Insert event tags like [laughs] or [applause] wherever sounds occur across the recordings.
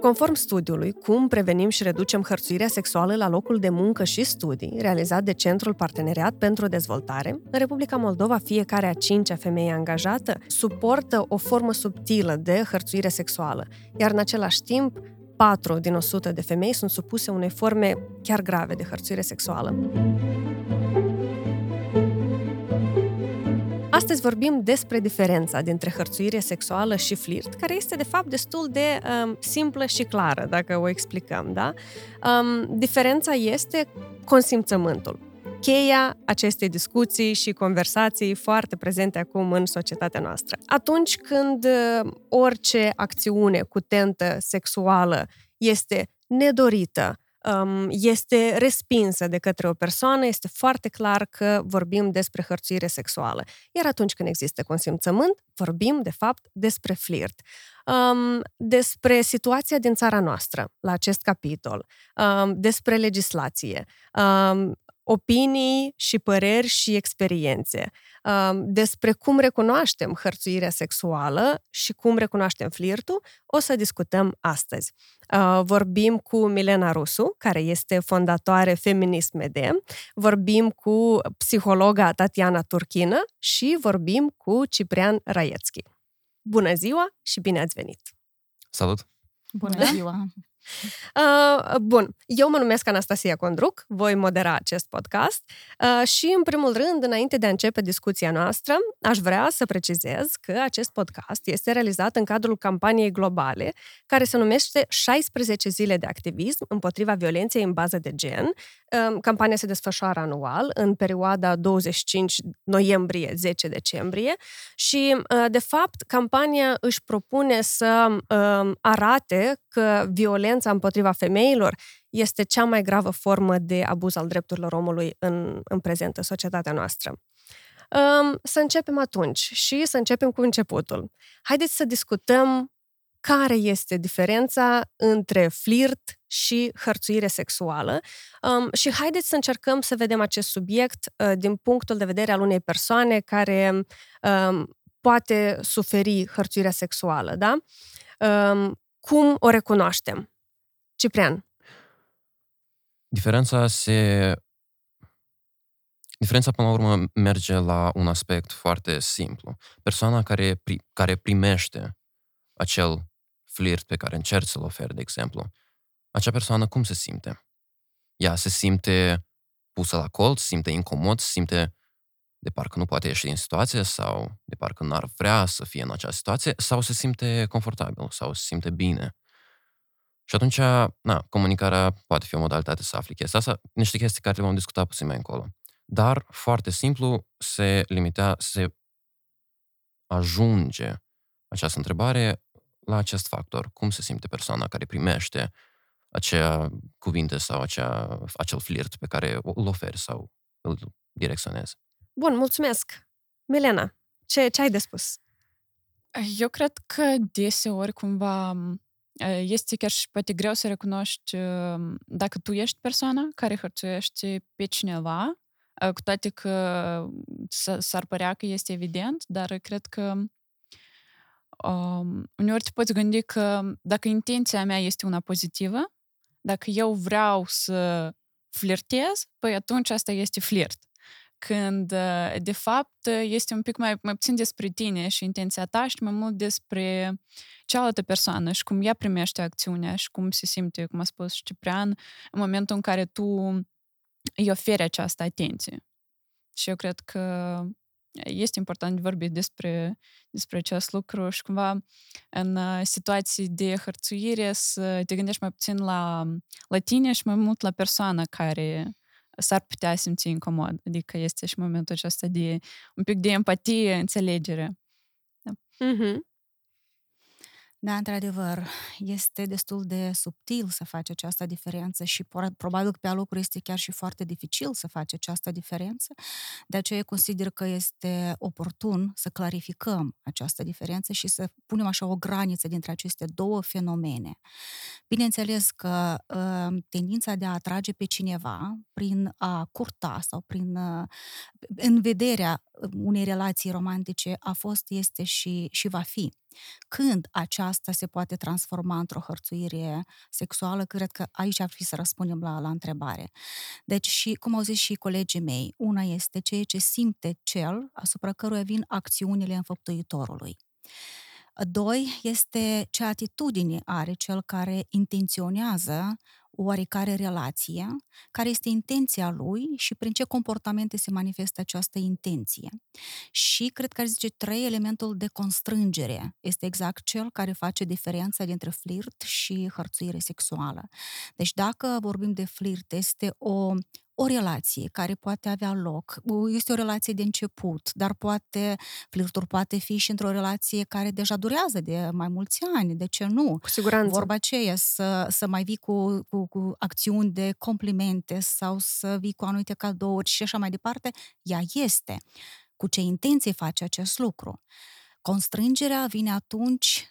Conform studiului Cum prevenim și reducem hărțuirea sexuală la locul de muncă și studii, realizat de Centrul Parteneriat pentru Dezvoltare, în Republica Moldova fiecare a cincea femeie angajată suportă o formă subtilă de hărțuire sexuală, iar în același timp 4 din 100 de femei sunt supuse unei forme chiar grave de hărțuire sexuală. Astăzi vorbim despre diferența dintre hărțuire sexuală și flirt, care este de fapt destul de um, simplă și clară, dacă o explicăm, da? Um, diferența este consimțământul. Cheia acestei discuții și conversații foarte prezente acum în societatea noastră. Atunci când uh, orice acțiune cu tentă sexuală este nedorită, um, este respinsă de către o persoană, este foarte clar că vorbim despre hărțuire sexuală. Iar atunci când există consimțământ, vorbim, de fapt, despre flirt. Um, despre situația din țara noastră la acest capitol, um, despre legislație, um, opinii și păreri și experiențe despre cum recunoaștem hărțuirea sexuală și cum recunoaștem flirtul, o să discutăm astăzi. Vorbim cu Milena Rusu, care este fondatoare Feminism MD, vorbim cu psihologa Tatiana Turchină și vorbim cu Ciprian Raiețchi. Bună ziua și bine ați venit! Salut! Bună ziua! Uh, bun, eu mă numesc Anastasia Condruc, voi modera acest podcast uh, și, în primul rând, înainte de a începe discuția noastră, aș vrea să precizez că acest podcast este realizat în cadrul campaniei globale care se numește 16 zile de activism împotriva violenței în bază de gen. Uh, campania se desfășoară anual în perioada 25 noiembrie-10 decembrie și, uh, de fapt, campania își propune să uh, arate că violența împotriva femeilor este cea mai gravă formă de abuz al drepturilor omului în, în prezent în societatea noastră. Um, să începem atunci și să începem cu începutul. Haideți să discutăm care este diferența între flirt și hărțuire sexuală um, și haideți să încercăm să vedem acest subiect uh, din punctul de vedere al unei persoane care um, poate suferi hărțuirea sexuală, da? Um, cum o recunoaștem? Ciprian. Diferența se... Diferența, până la urmă, merge la un aspect foarte simplu. Persoana care, pri... care primește acel flirt pe care încerci să-l oferi, de exemplu, acea persoană cum se simte? Ea se simte pusă la colț, se simte incomod, se simte de parcă nu poate ieși din situație sau de parcă n-ar vrea să fie în acea situație sau se simte confortabil sau se simte bine. Și atunci, na, comunicarea poate fi o modalitate să afli chestia asta, niște chestii care le vom discuta puțin mai încolo. Dar, foarte simplu, se limita, se ajunge această întrebare la acest factor. Cum se simte persoana care primește acea cuvinte sau acea, acel flirt pe care îl oferi sau îl direcționezi. Bun, mulțumesc. Milena, ce, ce ai de spus? Eu cred că deseori cumva este chiar și poate greu să recunoști dacă tu ești persoana care hărțuiește pe cineva, cu toate că s-ar părea că este evident, dar cred că um, uneori te poți gândi că dacă intenția mea este una pozitivă, dacă eu vreau să flirtez, păi atunci asta este flirt când, de fapt, este un pic mai, mai puțin despre tine și intenția ta și mai mult despre cealaltă persoană și cum ea primește acțiunea și cum se simte, cum a spus Ciprian, în momentul în care tu îi oferi această atenție. Și eu cred că este important de vorbit despre, despre acest lucru și cumva în situații de hărțuire să te gândești mai puțin la, la tine și mai mult la persoana care s-ar putea simți incomod. Adică este și momentul acesta de un pic de empatie, înțelegere. Da. Mm-hmm. Da, într-adevăr, este destul de subtil să faci această diferență și probabil că pe alocuri este chiar și foarte dificil să faci această diferență. De aceea consider că este oportun să clarificăm această diferență și să punem așa o graniță dintre aceste două fenomene. Bineînțeles că uh, tendința de a atrage pe cineva prin a curta sau prin uh, în vederea unei relații romantice a fost, este și, și va fi Când aceasta se poate transforma într-o hărțuire sexuală, cred că aici ar fi să răspundem la, la întrebare. Deci, și, cum au zis și colegii mei, una este ceea ce simte cel asupra căruia vin acțiunile înfăptuitorului. Doi, este ce atitudine are cel care intenționează oarecare relație, care este intenția lui și prin ce comportamente se manifestă această intenție. Și cred că ar zice trei, elementul de constrângere este exact cel care face diferența dintre flirt și hărțuire sexuală. Deci dacă vorbim de flirt, este o o relație care poate avea loc, este o relație de început, dar poate, flirtul poate fi și într-o relație care deja durează de mai mulți ani, de ce nu? Cu siguranță. Vorba aceea, să, să mai vii cu, cu, cu acțiuni de complimente sau să vii cu anumite cadouri și așa mai departe, ea este. Cu ce intenție face acest lucru? Constrângerea vine atunci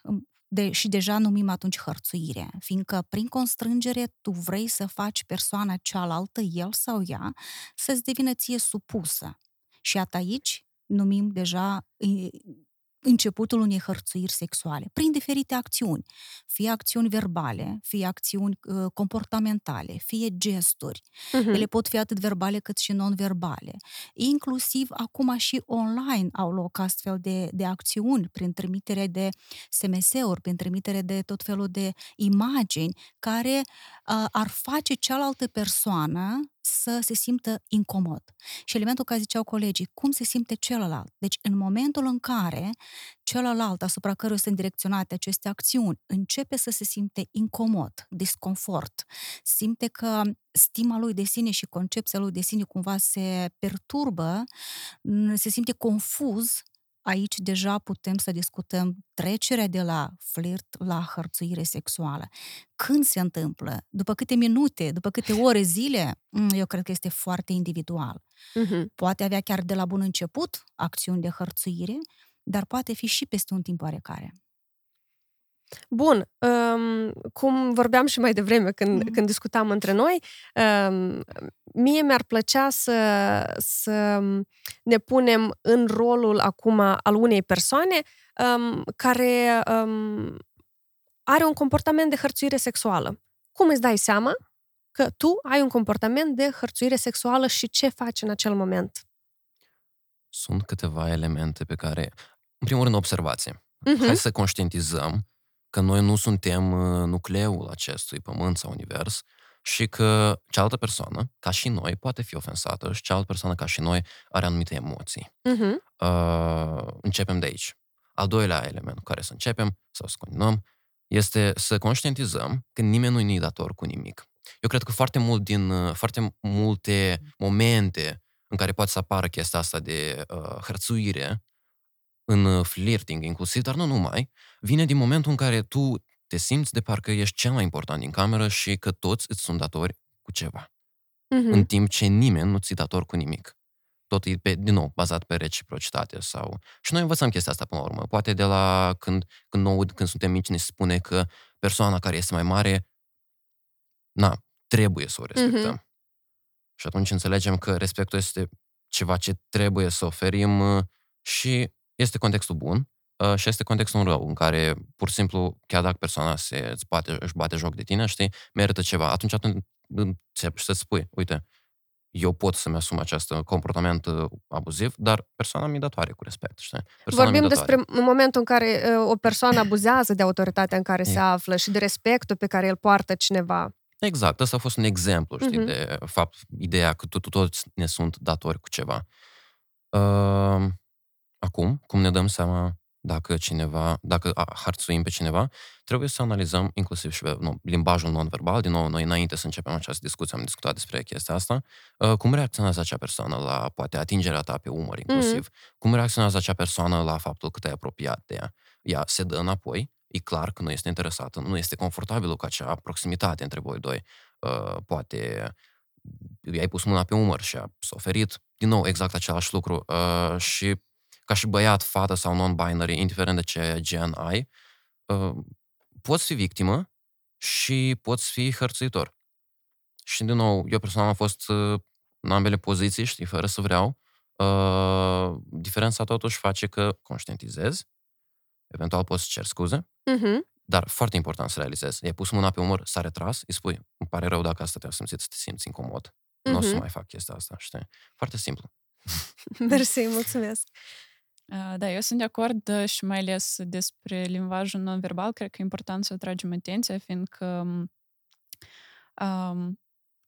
de, și deja numim atunci hărțuire, fiindcă prin constrângere tu vrei să faci persoana cealaltă, el sau ea, să-ți devină ție supusă. Și atât aici numim deja începutul unei hărțuiri sexuale, prin diferite acțiuni, fie acțiuni verbale, fie acțiuni uh, comportamentale, fie gesturi. Uh-huh. Ele pot fi atât verbale cât și non-verbale. Inclusiv acum și online au loc astfel de, de acțiuni, prin trimitere de SMS-uri, prin trimitere de tot felul de imagini care uh, ar face cealaltă persoană să se simtă incomod. Și elementul care ziceau colegii, cum se simte celălalt? Deci în momentul în care celălalt asupra căruia sunt direcționate aceste acțiuni începe să se simte incomod, disconfort, simte că stima lui de sine și concepția lui de sine cumva se perturbă, se simte confuz, aici deja putem să discutăm trecerea de la flirt la hărțuire sexuală. Când se întâmplă? După câte minute? După câte ore, zile? Mm, eu cred că este foarte individual. Uh-huh. Poate avea chiar de la bun început acțiuni de hărțuire, dar poate fi și peste un timp oarecare. Bun, um, cum vorbeam și mai devreme când, mm-hmm. când discutam între noi, um, mie mi-ar plăcea să, să ne punem în rolul acum al unei persoane um, care um, are un comportament de hărțuire sexuală. Cum îți dai seama că tu ai un comportament de hărțuire sexuală și ce faci în acel moment? Sunt câteva elemente pe care, în primul rând, observație. Uh-huh. Hai să conștientizăm că noi nu suntem uh, nucleul acestui pământ sau univers și că cealaltă persoană, ca și noi, poate fi ofensată și cealaltă persoană, ca și noi, are anumite emoții. Uh-huh. Uh, începem de aici. Al doilea element cu care să începem sau să continuăm este să conștientizăm că nimeni nu e dator cu nimic. Eu cred că foarte mult din uh, foarte multe momente în care poate să apară chestia asta de uh, hărțuire în uh, flirting inclusiv, dar nu numai, vine din momentul în care tu te simți de parcă ești cel mai important din cameră și că toți îți sunt datori cu ceva. Uh-huh. În timp ce nimeni nu ți dator cu nimic. Tot e, pe, din nou, bazat pe reciprocitate sau... Și noi învățăm chestia asta până la urmă. Poate de la când, când nou, când suntem mici, ne spune că persoana care este mai mare, na, trebuie să o respectăm. Uh-huh. Și atunci înțelegem că respectul este ceva ce trebuie să oferim uh, și este contextul bun uh, și este contextul rău, în care, pur și simplu, chiar dacă persoana se îți bate, își bate joc de tine, știi, merită ceva. Atunci, atunci să-ți spui, uite, eu pot să-mi asum acest comportament uh, abuziv, dar persoana mi datoare cu respect, știi? Persoana Vorbim despre momentul în care uh, o persoană abuzează de autoritatea în care e. se află și de respectul pe care îl poartă cineva. Exact, ăsta a fost un exemplu, știi, uh-huh. de fapt, ideea că toți ne sunt datori cu ceva. Uh, Acum, cum ne dăm seama dacă cineva, dacă harțuim pe cineva, trebuie să analizăm inclusiv și nu, limbajul non-verbal. Din nou, noi înainte să începem această discuție am discutat despre chestia asta. Uh, cum reacționează acea persoană la, poate, atingerea ta pe umăr inclusiv? Mm-hmm. Cum reacționează acea persoană la faptul că te-ai apropiat de ea? Ea se dă înapoi, e clar că nu este interesată, nu este confortabilă cu acea proximitate între voi doi. Uh, poate i-ai pus mâna pe umăr și a oferit din nou exact același lucru uh, și ca și băiat, fată sau non-binary, indiferent de ce gen ai, uh, poți fi victimă și poți fi hărțuitor. Și, din nou, eu personal am fost uh, în ambele poziții, știi, fără să vreau. Uh, diferența totuși face că conștientizezi eventual poți cer scuze, Mhm. dar foarte important să realizezi. I-ai pus mâna pe umăr, s-a retras, îi spui, îmi pare rău dacă asta te-a simțit să te simți incomod. Nu o să Mhm. mai fac chestia asta, știi? Foarte simplu. [laughs] Mersi, mulțumesc. Uh, Da, eu sunt de acord uh, și mai ales despre limbajul non-verbal, cred că e important să atragem atenția, fiindcă um, um,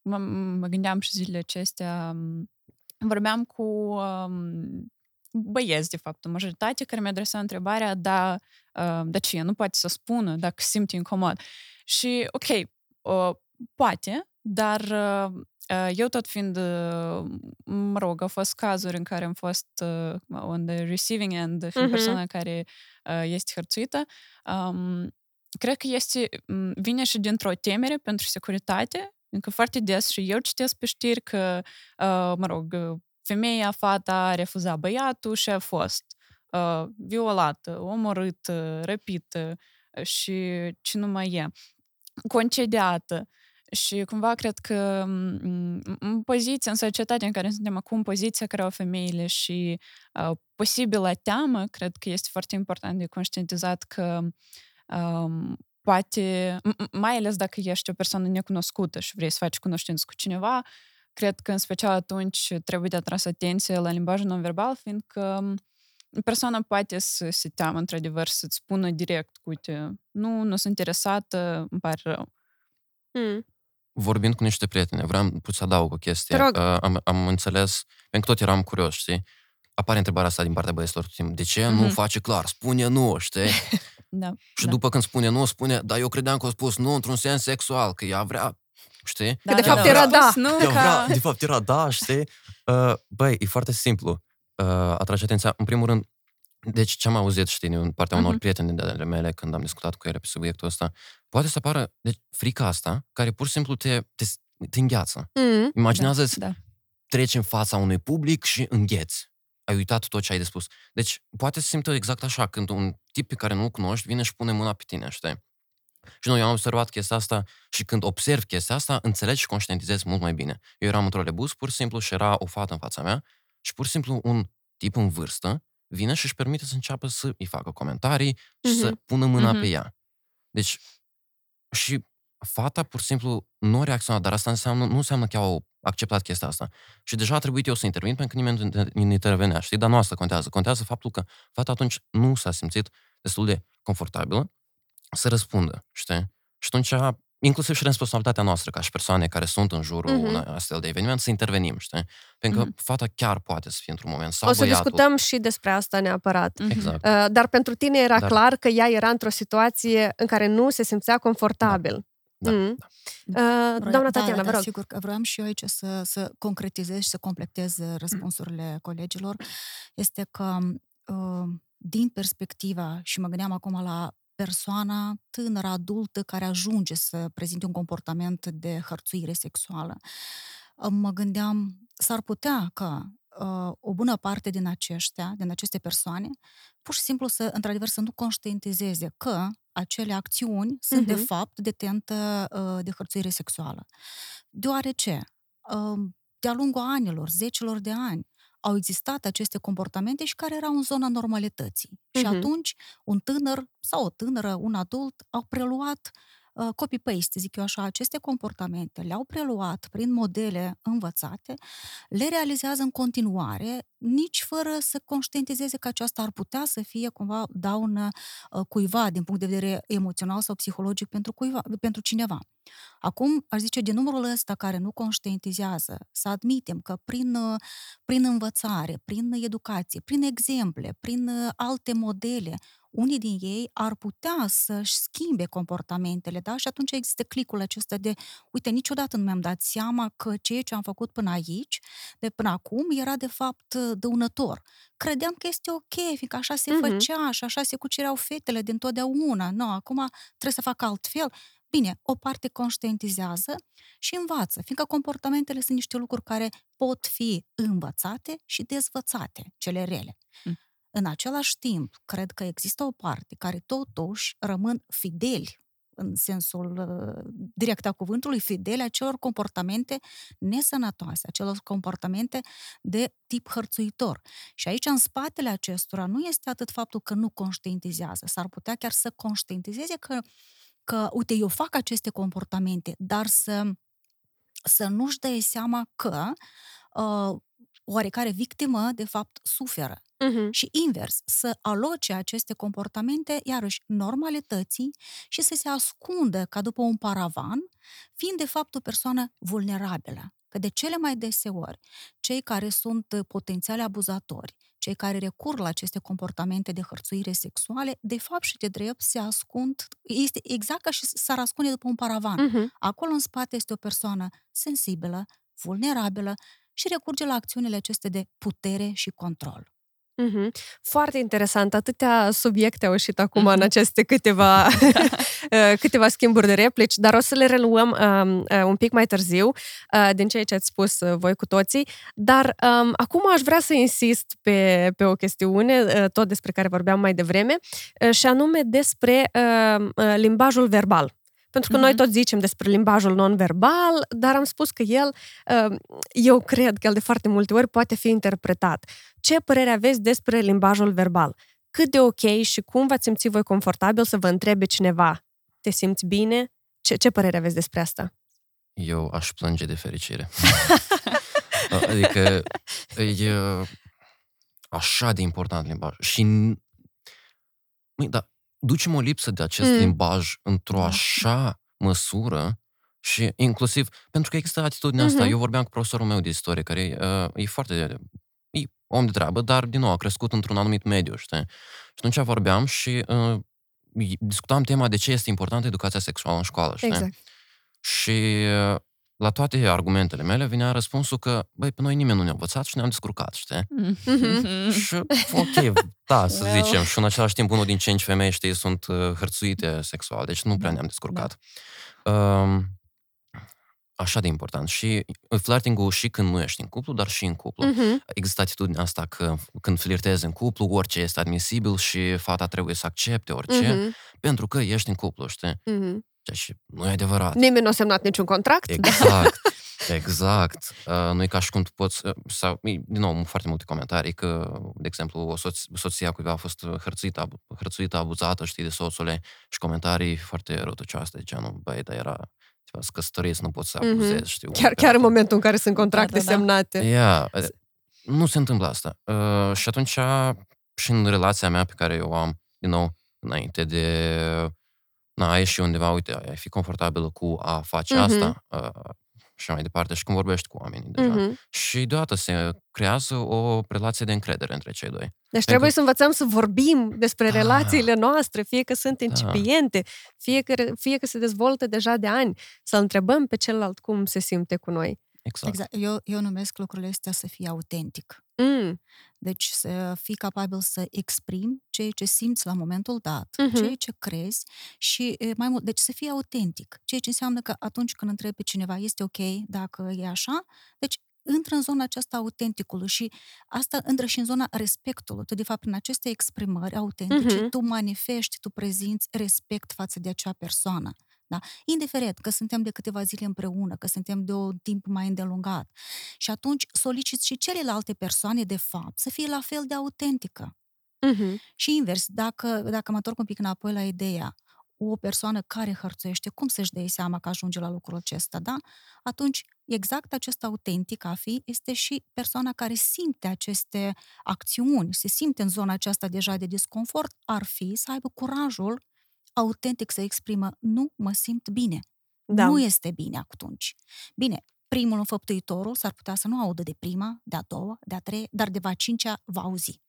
mă, mă gândeam și zilele acestea, um, vorbeam cu um, băieți, de fapt, în majoritate, care mi-a adresat întrebarea, da, uh, de ce nu poate să spună dacă se simte incomod. Și, ok, uh, poate, dar uh, uh, eu tot fiind, uh, mă rog, au fost cazuri în care am fost uh, on the receiving end, fiind Mhm. persoana care uh, este hărțuită, um, cred că este, m, vine și dintr-o temere pentru securitate, încă foarte des și eu citesc pe știri că, uh, mă rog, uh, femeia, fata a refuzat băiatul și a fost uh, violată, omorâtă, răpită uh, și ce nu mai e, concediată. Și cumva cred că m, în poziția, în societatea în care suntem acum, poziția care au femeile și uh, posibilă teamă, cred că este foarte important de conștientizat că um, poate, m- m- mai ales dacă ești o persoană necunoscută și vrei să faci cunoștință cu cineva, cred că în special atunci trebuie de atras atenție la limbajul non-verbal, fiindcă persoana poate să se teamă într-adevăr să-ți spună direct, uite, nu, nu sunt interesată, îmi pare rău. Mm. Vorbind cu niște prieteni, vreau put să adaug o chestie. Te rog. Uh, am, am înțeles, pentru că tot eram curios, știi? Apare întrebarea asta din partea băieților tot timpul. De ce nu Mhm. face clar? Spune nu, știi? [laughs] Da. Și Da. după când spune nu, spune, dar eu credeam că a spus nu într-un sens sexual, că ea vrea, știi? Da, de da, fapt da. era Am da. spus Nu, Eu vreau, ca... de fapt era da, știi? [laughs] Uh, băi, e foarte simplu. Uh, atrage atenția, în primul rând, deci ce am auzit, știi, din partea unor Mhm. prieteni de ale mele când am discutat cu ele pe subiectul ăsta, poate să apară deci, frica asta, care pur și simplu te, te, te îngheață. Mm. Imaginează-ți Da. treci în fața unui public și îngheți. Ai uitat tot ce ai de spus. Deci, poate să simtă exact așa, când un tip pe care nu-l cunoști vine și pune mâna pe tine, știi? Și nu, eu am observat chestia asta și când observ chestia asta, înțelegi și conștientizezi mult mai bine. Eu eram într-o rebus, pur și simplu, și era o fată în fața mea și pur și simplu un tip în vârstă vine și își permite să înceapă să îi facă comentarii și să Mhm. pună mâna Mhm. pe ea. Deci, și fata pur și simplu nu a reacționat, dar asta înseamnă, nu înseamnă că au acceptat chestia asta. Și deja a trebuit eu să intervin pentru că nimeni nu inter- nu intervenea, știi? Dar nu asta contează. Contează faptul că fata atunci nu s-a simțit destul de confortabilă să răspundă, știi? Și atunci, inclusiv și responsabilitatea noastră ca și persoane care sunt în jurul Mhm. mm-hmm. unui astfel de eveniment, să intervenim, știi? Pentru că Mhm. fata chiar poate să fie într-un moment, sau O să băiatul. discutăm și despre asta neapărat. Mhm. Exact. Uh, Dar pentru tine era Dar- clar că ea era într-o situație în care nu se simțea confortabil. Da, Mm. da. Uh, Vreau- Doamna da, Tatiana, da, vă rog. sigur că vreau și eu aici să, să concretizez și să completez uh, răspunsurile colegilor. Este că, uh, din perspectiva, și mă gândeam acum la persoana tânără, adultă, care ajunge să prezinte un comportament de hărțuire sexuală, uh, mă gândeam, s-ar putea ca uh, o bună parte din aceștia, din aceste persoane, pur și simplu să, într-adevăr, să nu conștientizeze că acele acțiuni sunt, de Mhm. fapt, de tentă uh, de hărțuire sexuală. Deoarece, uh, de-a lungul anilor, zecelor de ani, au existat aceste comportamente și care erau în zona normalității. Și Mhm. atunci, un tânăr sau o tânără, un adult, au preluat uh, copy-paste, zic eu așa, aceste comportamente, le-au preluat prin modele învățate, le realizează în continuare, nici fără să conștientizeze că aceasta ar putea să fie cumva daună uh, cuiva din punct de vedere emoțional sau psihologic pentru, cuiva, pentru cineva. Acum, aș zice, de numărul ăsta care nu conștientizează, să admitem că prin, uh, prin învățare, prin educație, prin exemple, prin uh, alte modele, unii din ei ar putea să-și schimbe comportamentele, da? Și atunci există clicul acesta de, uite, niciodată nu mi-am dat seama că ceea ce am făcut până aici, de până acum, era de fapt uh, dăunător. Credeam că este ok, fiindcă așa se Mhm. făcea și așa se cucereau fetele din totdeauna. Nu, acum trebuie să fac altfel. Bine, o parte conștientizează și învață, fiindcă comportamentele sunt niște lucruri care pot fi învățate și dezvățate, cele rele. Mm. În același timp, cred că există o parte care totuși rămân fideli în sensul uh, direct a cuvântului, fidele acelor comportamente nesănătoase, acelor comportamente de tip hărțuitor. Și aici, în spatele acestora, nu este atât faptul că nu conștientizează, s-ar putea chiar să conștientizeze că, că uite, eu fac aceste comportamente, dar să, să nu-și dea seama că uh, oarecare victimă, de fapt, suferă. Uh-huh. Și invers, să aloce aceste comportamente, iarăși, normalității și să se ascundă ca după un paravan, fiind de fapt o persoană vulnerabilă. Că de cele mai deseori, cei care sunt potențiali abuzatori, cei care recur la aceste comportamente de hărțuire sexuale, de fapt și de drept se ascund, este exact ca și s-ar ascunde după un paravan. Uh-huh. Acolo în spate este o persoană sensibilă, vulnerabilă și recurge la acțiunile acestea de putere și control. Mm-hmm. Foarte interesant. Atâtea subiecte au ieșit acum mm-hmm. în aceste câteva, [laughs] [laughs] uh, câteva schimburi de replici, dar o să le reluăm um, uh, un pic mai târziu uh, din ceea ce ați spus uh, voi cu toții. Dar um, acum aș vrea să insist pe, pe o chestiune, uh, tot despre care vorbeam mai devreme, uh, și anume despre uh, uh, limbajul verbal. Pentru că mm-hmm. noi tot zicem despre limbajul non-verbal, dar am spus că el, eu cred că el de foarte multe ori poate fi interpretat. Ce părere aveți despre limbajul verbal? Cât de ok și cum v-ați simți voi confortabil să vă întrebe cineva? Te simți bine? Ce, ce părere aveți despre asta? Eu aș plânge de fericire. [laughs] adică e așa de important limbaj. Și Măi, dar ducem o lipsă de acest mm. limbaj într-o da. așa măsură și inclusiv, pentru că există atitudinea mm-hmm. asta. Eu vorbeam cu profesorul meu de istorie, care uh, e foarte e om de treabă, dar, din nou, a crescut într-un anumit mediu, știi? Și atunci vorbeam și uh, discutam tema de ce este importantă educația sexuală în școală, știi? Exact. Și uh, la toate argumentele mele vinea răspunsul că, băi, pe noi nimeni nu ne-a învățat și ne-am descurcat, știi? Mm-hmm. și, ok, da, [laughs] să well. zicem, și în același timp unul din cinci femei, știi, sunt uh, hărțuite sexual, deci nu prea da. ne-am descurcat. Da. Um, așa de important. Și flirting-ul și când nu ești în cuplu, dar și în cuplu. Uh-huh. Există atitudinea asta că când flirtezi în cuplu, orice este admisibil și fata trebuie să accepte orice, uh-huh. pentru că ești în cuplu, știi? Uh-huh. Ceea ce nu e adevărat. Nimeni nu a semnat niciun contract. Exact. [laughs] Exact. Uh, nu e ca și cum tu poți, uh, sau, din nou, foarte multe comentarii că, de exemplu, o soț, soția cuiva a fost hărțuită, hărțuită, abuzată, știi, de soțule și comentarii foarte răutăcioase de genul, băi, dar era ceva, să căsătoriți, nu poți să abuzezi, mm-hmm. știu. Chiar, chiar în momentul în care sunt contracte da, da, da. semnate. Yeah. Nu se întâmplă asta. Uh, și atunci, și în relația mea pe care eu am, din nou, înainte de na, a ieși undeva, uite, ai fi confortabilă cu a face mm-hmm. asta uh, și mai departe, și când vorbești cu oamenii deja. Mm-hmm. Și deodată se creează o relație de încredere între cei doi. Deci Pentru... trebuie să învățăm să vorbim despre da. relațiile noastre, fie că sunt da. incipiente, da. fie, că, fie că se dezvoltă deja de ani, să întrebăm pe celălalt cum se simte cu noi. Exact. exact. Eu, eu numesc lucrurile astea să fie autentic. Mm. Deci să fii capabil să exprimi ceea ce simți la momentul dat, uh-huh. ceea ce crezi și mai mult, deci să fii autentic. Ceea ce înseamnă că atunci când întrebi pe cineva, este ok dacă e așa, deci intră în zona aceasta autenticului și asta intră și în zona respectului. Tu, de fapt, în aceste exprimări autentice, uh-huh. tu manifesti, tu prezinți respect față de acea persoană. Da? Indiferent că suntem de câteva zile împreună, că suntem de un timp mai îndelungat. Și atunci soliciți și celelalte persoane, de fapt, să fie la fel de autentică. Uh-huh. Și invers, dacă, dacă mă întorc un pic înapoi la ideea, o persoană care hărțuiește, cum să-și dea seama că ajunge la lucrul acesta, da? Atunci, exact acest autentic a fi este și persoana care simte aceste acțiuni, se simte în zona aceasta deja de disconfort, ar fi să aibă curajul autentic să exprimă nu mă simt bine. Da. Nu este bine atunci. Bine, primul înfăptuitorul s-ar putea să nu audă de prima, de a doua, de a treia, dar de va cincea va auzi.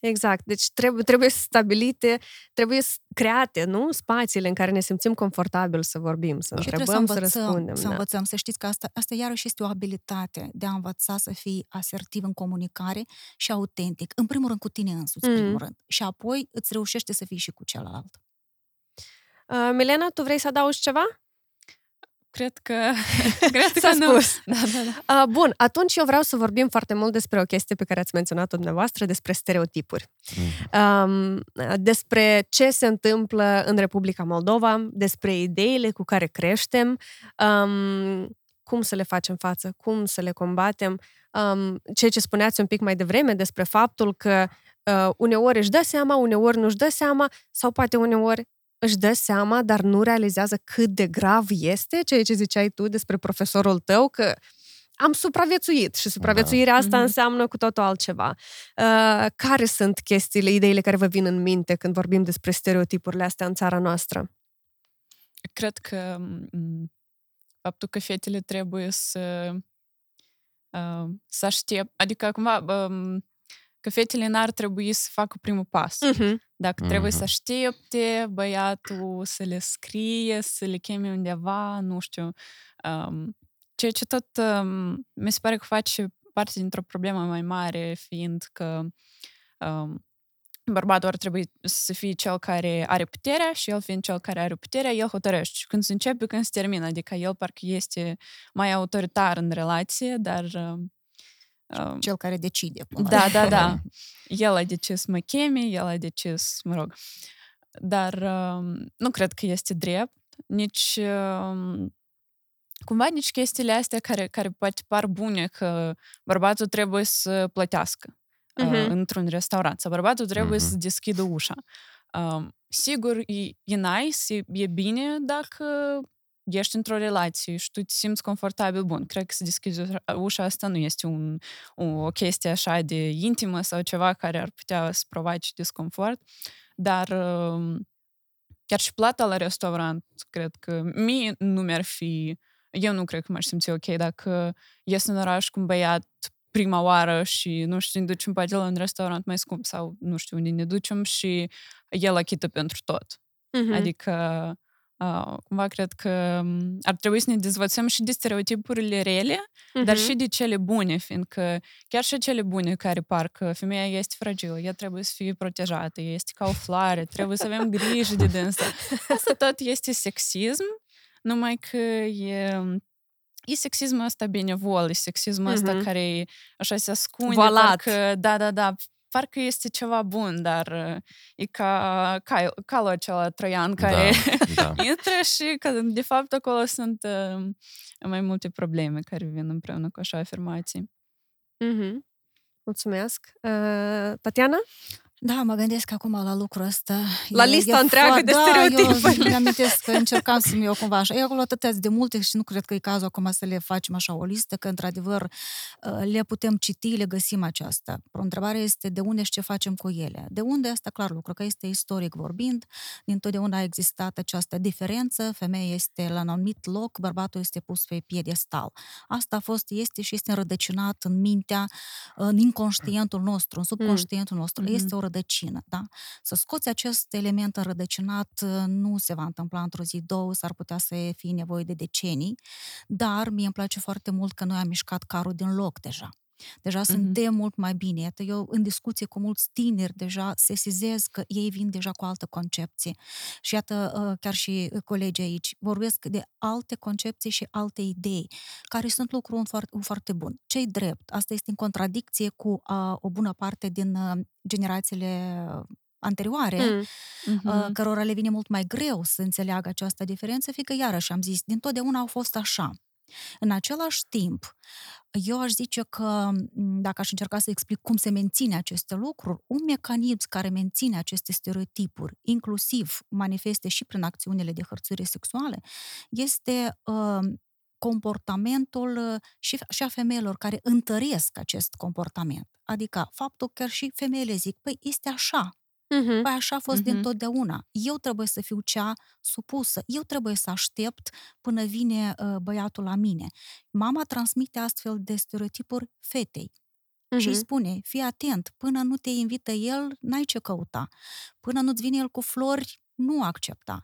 Exact. Deci trebuie, trebuie stabilite, trebuie create, nu? Spațiile în care ne simțim confortabil să vorbim, să și întrebăm, să, învățăm, să răspundem. Să da. învățăm, să știți că asta, asta iarăși este o abilitate de a învăța să fii asertiv în comunicare și autentic. În primul rând cu tine însuți, mm. primul rând. Și apoi îți reușește să fii și cu celălalt. Uh, Milena, tu vrei să adaugi ceva? cred că, [laughs] [laughs] cred S-a că nu. spus. [laughs] Da, da, da. Uh, bun, atunci eu vreau să vorbim foarte mult despre o chestie pe care ați menționat-o dumneavoastră, despre stereotipuri. Um, despre ce se întâmplă în Republica Moldova, despre ideile cu care creștem, um, cum să le facem față, cum să le combatem. Um, ceea ce spuneați un pic mai devreme despre faptul că uh, uneori își dă seama, uneori nu își dă seama, sau poate uneori își dă seama, dar nu realizează cât de grav este ceea ce ziceai tu despre profesorul tău, că am supraviețuit și supraviețuirea asta Mhm. înseamnă cu totul altceva. Uh, care sunt chestiile, ideile care vă vin în minte când vorbim despre stereotipurile astea în țara noastră? Cred că m, faptul că fetele trebuie să uh, să aștept, adică cumva um, că fetele n-ar trebui să facă primul pas. Uh-huh. Dacă trebuie să Mhm. aștepte băiatul să le scrie, să le cheme undeva, nu știu. Um, ceea ce tot um, mi se pare că face parte dintr-o problemă mai mare, fiind că um, bărbatul ar trebui să fie cel care are puterea și el fiind cel care are puterea, el hotărăște. Și când se începe, când se termină. Adică el parcă este mai autoritar în relație, dar... um, um, Cel care decide. până la da, urmă. da, da. El a decis să mă cheme, el a decis, mă rog. Dar um, nu cred că este drept. Nici um, cumva nici chestiile astea care, care poate par bune că bărbatul trebuie să plătească uh, Mhm. într-un restaurant sau bărbatul trebuie Mhm. să deschidă ușa. Um, sigur, e, e nice, e, e bine dacă ești într-o relație și tu te simți confortabil, bun, cred că să deschizi ușa- ușa asta nu este un, o, o chestie așa de intimă sau ceva care ar putea să provoace disconfort, dar um, chiar și plata la restaurant, cred că mie nu mi-ar fi, eu nu cred că m-aș simți ok dacă ies în oraș cu un băiat prima oară și, nu știu, ne ducem poate la un restaurant mai scump sau, nu știu, unde ne ducem și el achită pentru tot. Uh-huh. Adică, uh, cumva, cred că um, ar trebui să ne dezvățăm și de stereotipurile rele, uh-huh. dar și de cele bune, fiindcă chiar și cele bune care parcă femeia este fragilă, ea trebuie să fie protejată, este ca o floare, trebuie să avem grijă de dânsa. Asta tot este sexism, numai că e, e sexismul ăsta benevol, e sexismul ăsta Mhm. care așa se ascunde, Voalat. parcă, da, da, da, parcă este ceva bun, dar uh, e ca, ca calul acela troian care Da, [laughs] da. intră și că, de fapt, acolo sunt uh, mai multe probleme care vin împreună cu așa afirmații. Uh-huh. Mulțumesc. Uh, Tatiana? Da, mă gândesc acum la lucrul ăsta. La lista întreagă de da, stereotipuri. [laughs] eu îmi amintesc că încercam să-mi eu cumva așa. E acolo atâtea de multe și nu cred că e cazul acum să le facem așa o listă, că într-adevăr uh, le putem citi, le găsim aceasta. O întrebare este de unde și ce facem cu ele. De unde asta clar lucru, că este istoric vorbind, dintotdeauna a existat această diferență, femeia este la un anumit loc, bărbatul este pus pe piedestal. Asta a fost, este și este înrădăcinat în mintea, în inconștientul nostru, în subconștientul nostru. Mhm. Este o rădăcină, da? Să scoți acest element înrădăcinat uh, nu se va întâmpla într-o zi, două, s-ar putea să fie nevoie de decenii, dar mie îmi place foarte mult că noi am mișcat carul din loc deja. Deja Mhm. suntem mult mai bine. Iată, eu în discuție cu mulți tineri deja sesizez că ei vin deja cu altă concepție. Și iată, uh, chiar și colegii aici vorbesc de alte concepții și alte idei, care sunt lucru un foarte, un foarte bun. Ce-i drept? Asta este în contradicție cu uh, o bună parte din uh, generațiile anterioare, Mm. Mhm. uh, cărora le vine mult mai greu să înțeleagă această diferență, fiindcă, iarăși am zis, dintotdeauna au fost așa. În același timp, eu aș zice că, m, dacă aș încerca să explic cum se menține aceste lucruri, un mecanism care menține aceste stereotipuri, inclusiv manifeste și prin acțiunile de hărțuire sexuale, este uh, comportamentul uh, și, și a femeilor care întăresc acest comportament. Adică faptul că și femeile zic, păi este așa, Mhm. Păi așa a fost Mhm. mm-hmm. dintotdeauna. Eu trebuie să fiu cea supusă. Eu trebuie să aștept până vine uh, băiatul la mine. Mama transmite astfel de stereotipuri fetei. Mm-hmm. Și îi Mhm. spune, fii atent, până nu te invită el, n-ai ce căuta. Până nu-ți vine el cu flori, nu accepta.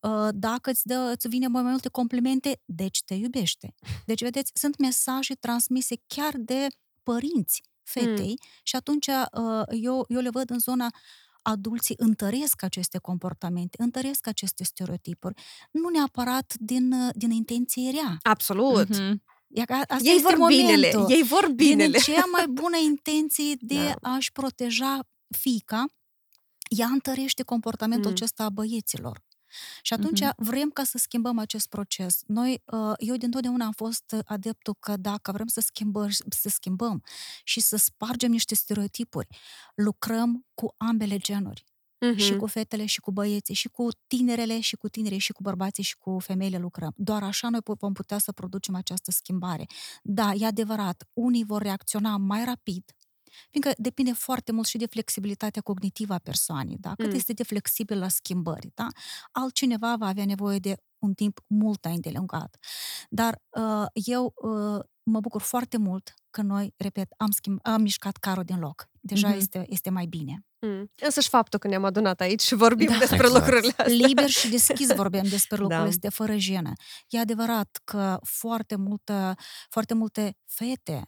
Uh, Dacă îți, dă, îți vine mai multe complimente, deci te iubește. Deci, vedeți, sunt mesaje transmise chiar de părinți fetei mm. și atunci uh, eu, eu le văd în zona adulții întăresc aceste comportamente, întăresc aceste stereotipuri, nu neapărat din, uh, din intenție rea. Absolut. Mm-hmm. E ca, asta ei este vor binele, momentul. ei vor binele. Din cea mai bună intenție de Da. a-și proteja fica, ea întărește comportamentul Mm. acesta a băieților. Și atunci Mhm. vrem ca să schimbăm acest proces. Noi, uh, eu din totdeauna am fost adeptul că dacă vrem să schimbăm, să schimbăm și să spargem niște stereotipuri, lucrăm cu ambele genuri. Mhm. Și cu fetele și cu băieții, și cu tinerele și cu tinerii, și cu bărbații și cu femeile lucrăm. Doar așa noi pu- vom putea să producem această schimbare. Da, e adevărat, unii vor reacționa mai rapid, fiindcă depinde foarte mult și de flexibilitatea cognitivă a persoanei, da? cât Mm. este de flexibil la schimbări. Da? Altcineva va avea nevoie de un timp mult mai îndelungat. Dar uh, eu uh, mă bucur foarte mult că noi, repet, am, schimb, am mișcat carul din loc. Deja Mhm. este, este mai bine. Mm. Însăși faptul că ne-am adunat aici și vorbim Da. despre Exact. lucrurile astea. liber și deschis vorbim despre [laughs] Da. lucrurile astea fără jenă. E adevărat că foarte, multă, foarte multe fete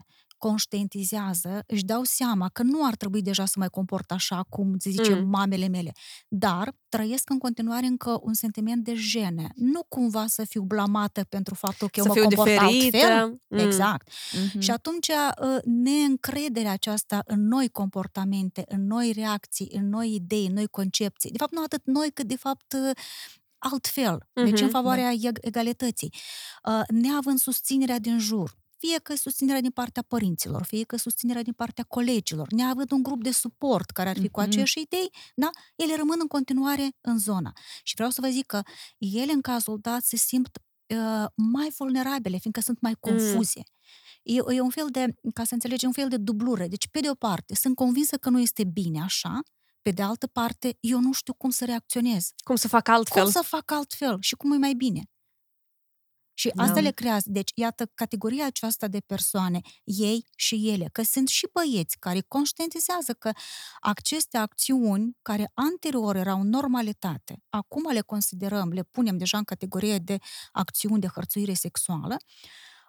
conștientizează, își dau seama că nu ar trebui deja să mai comport așa cum zice Mm. mamele mele, dar trăiesc în continuare încă un sentiment de jenă. Nu cumva să fiu blamată pentru faptul că eu Să mă fiu comport diferită. altfel. Mm. Exact. Mhm. Și atunci uh, neîncrederea aceasta în noi comportamente, în noi reacții, în noi idei, în noi concepții, de fapt nu atât noi cât de fapt uh, altfel, deci Mhm, în favoarea eg- egalității, uh, neavând susținerea din jur, fie că e susținerea din partea părinților, fie că e susținerea din partea colegilor, neavând un grup de suport care ar fi cu Mhm. aceeași idei, da? ele rămân în continuare în zona. Și vreau să vă zic că ele în cazul dat se simt uh, mai vulnerabile, fiindcă sunt mai confuze. E, e un fel de, ca să înțelegi, un fel de dublură. Deci, pe de o parte, sunt convinsă că nu este bine așa, pe de altă parte, eu nu știu cum să reacționez. Cum să fac altfel. Cum să fac altfel și cum e mai bine. Și Da. asta le creează. Deci, iată, categoria aceasta de persoane, ei și ele, că sunt și băieți care conștientizează că aceste acțiuni, care anterior erau normalitate, acum le considerăm, le punem deja în categorie de acțiuni de hărțuire sexuală,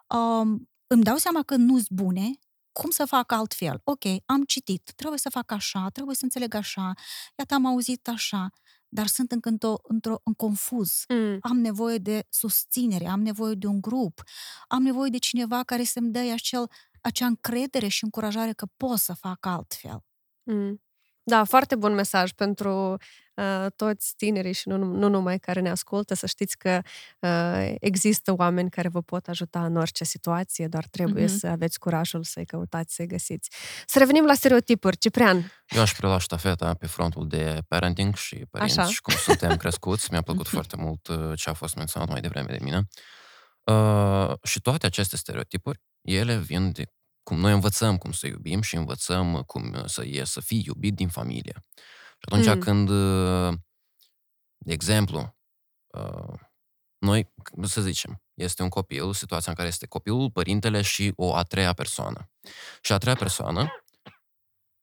um, îmi dau seama că nu sunt bune, cum să fac altfel? Ok, am citit, trebuie să fac așa, trebuie să înțeleg așa, iată, am auzit așa, dar sunt încă într-o, într-o, în confuz. Mm. Am nevoie de susținere, am nevoie de un grup, am nevoie de cineva care să-mi dea acel, acea încredere și încurajare că pot să fac altfel. Mm. Da, foarte bun mesaj pentru uh, toți tinerii și nu, nu numai care ne ascultă, să știți că uh, există oameni care vă pot ajuta în orice situație, doar trebuie Mhm. să aveți curajul să-i căutați, să-i găsiți. Să revenim la stereotipuri. Ciprian, Eu aș prelua ștafeta pe frontul de parenting și părinți Așa. și cum suntem [laughs] crescuți. Mi-a plăcut foarte mult uh, ce a fost menționat mai devreme de mine. Uh, și toate aceste stereotipuri, ele vin de cum noi învățăm cum să iubim și învățăm cum să e să fii iubit din familie. Și atunci Mm. când, uh, de exemplu, uh, noi, să zicem, este un copil, situația în care este copilul, părintele și o a treia persoană. Și a treia persoană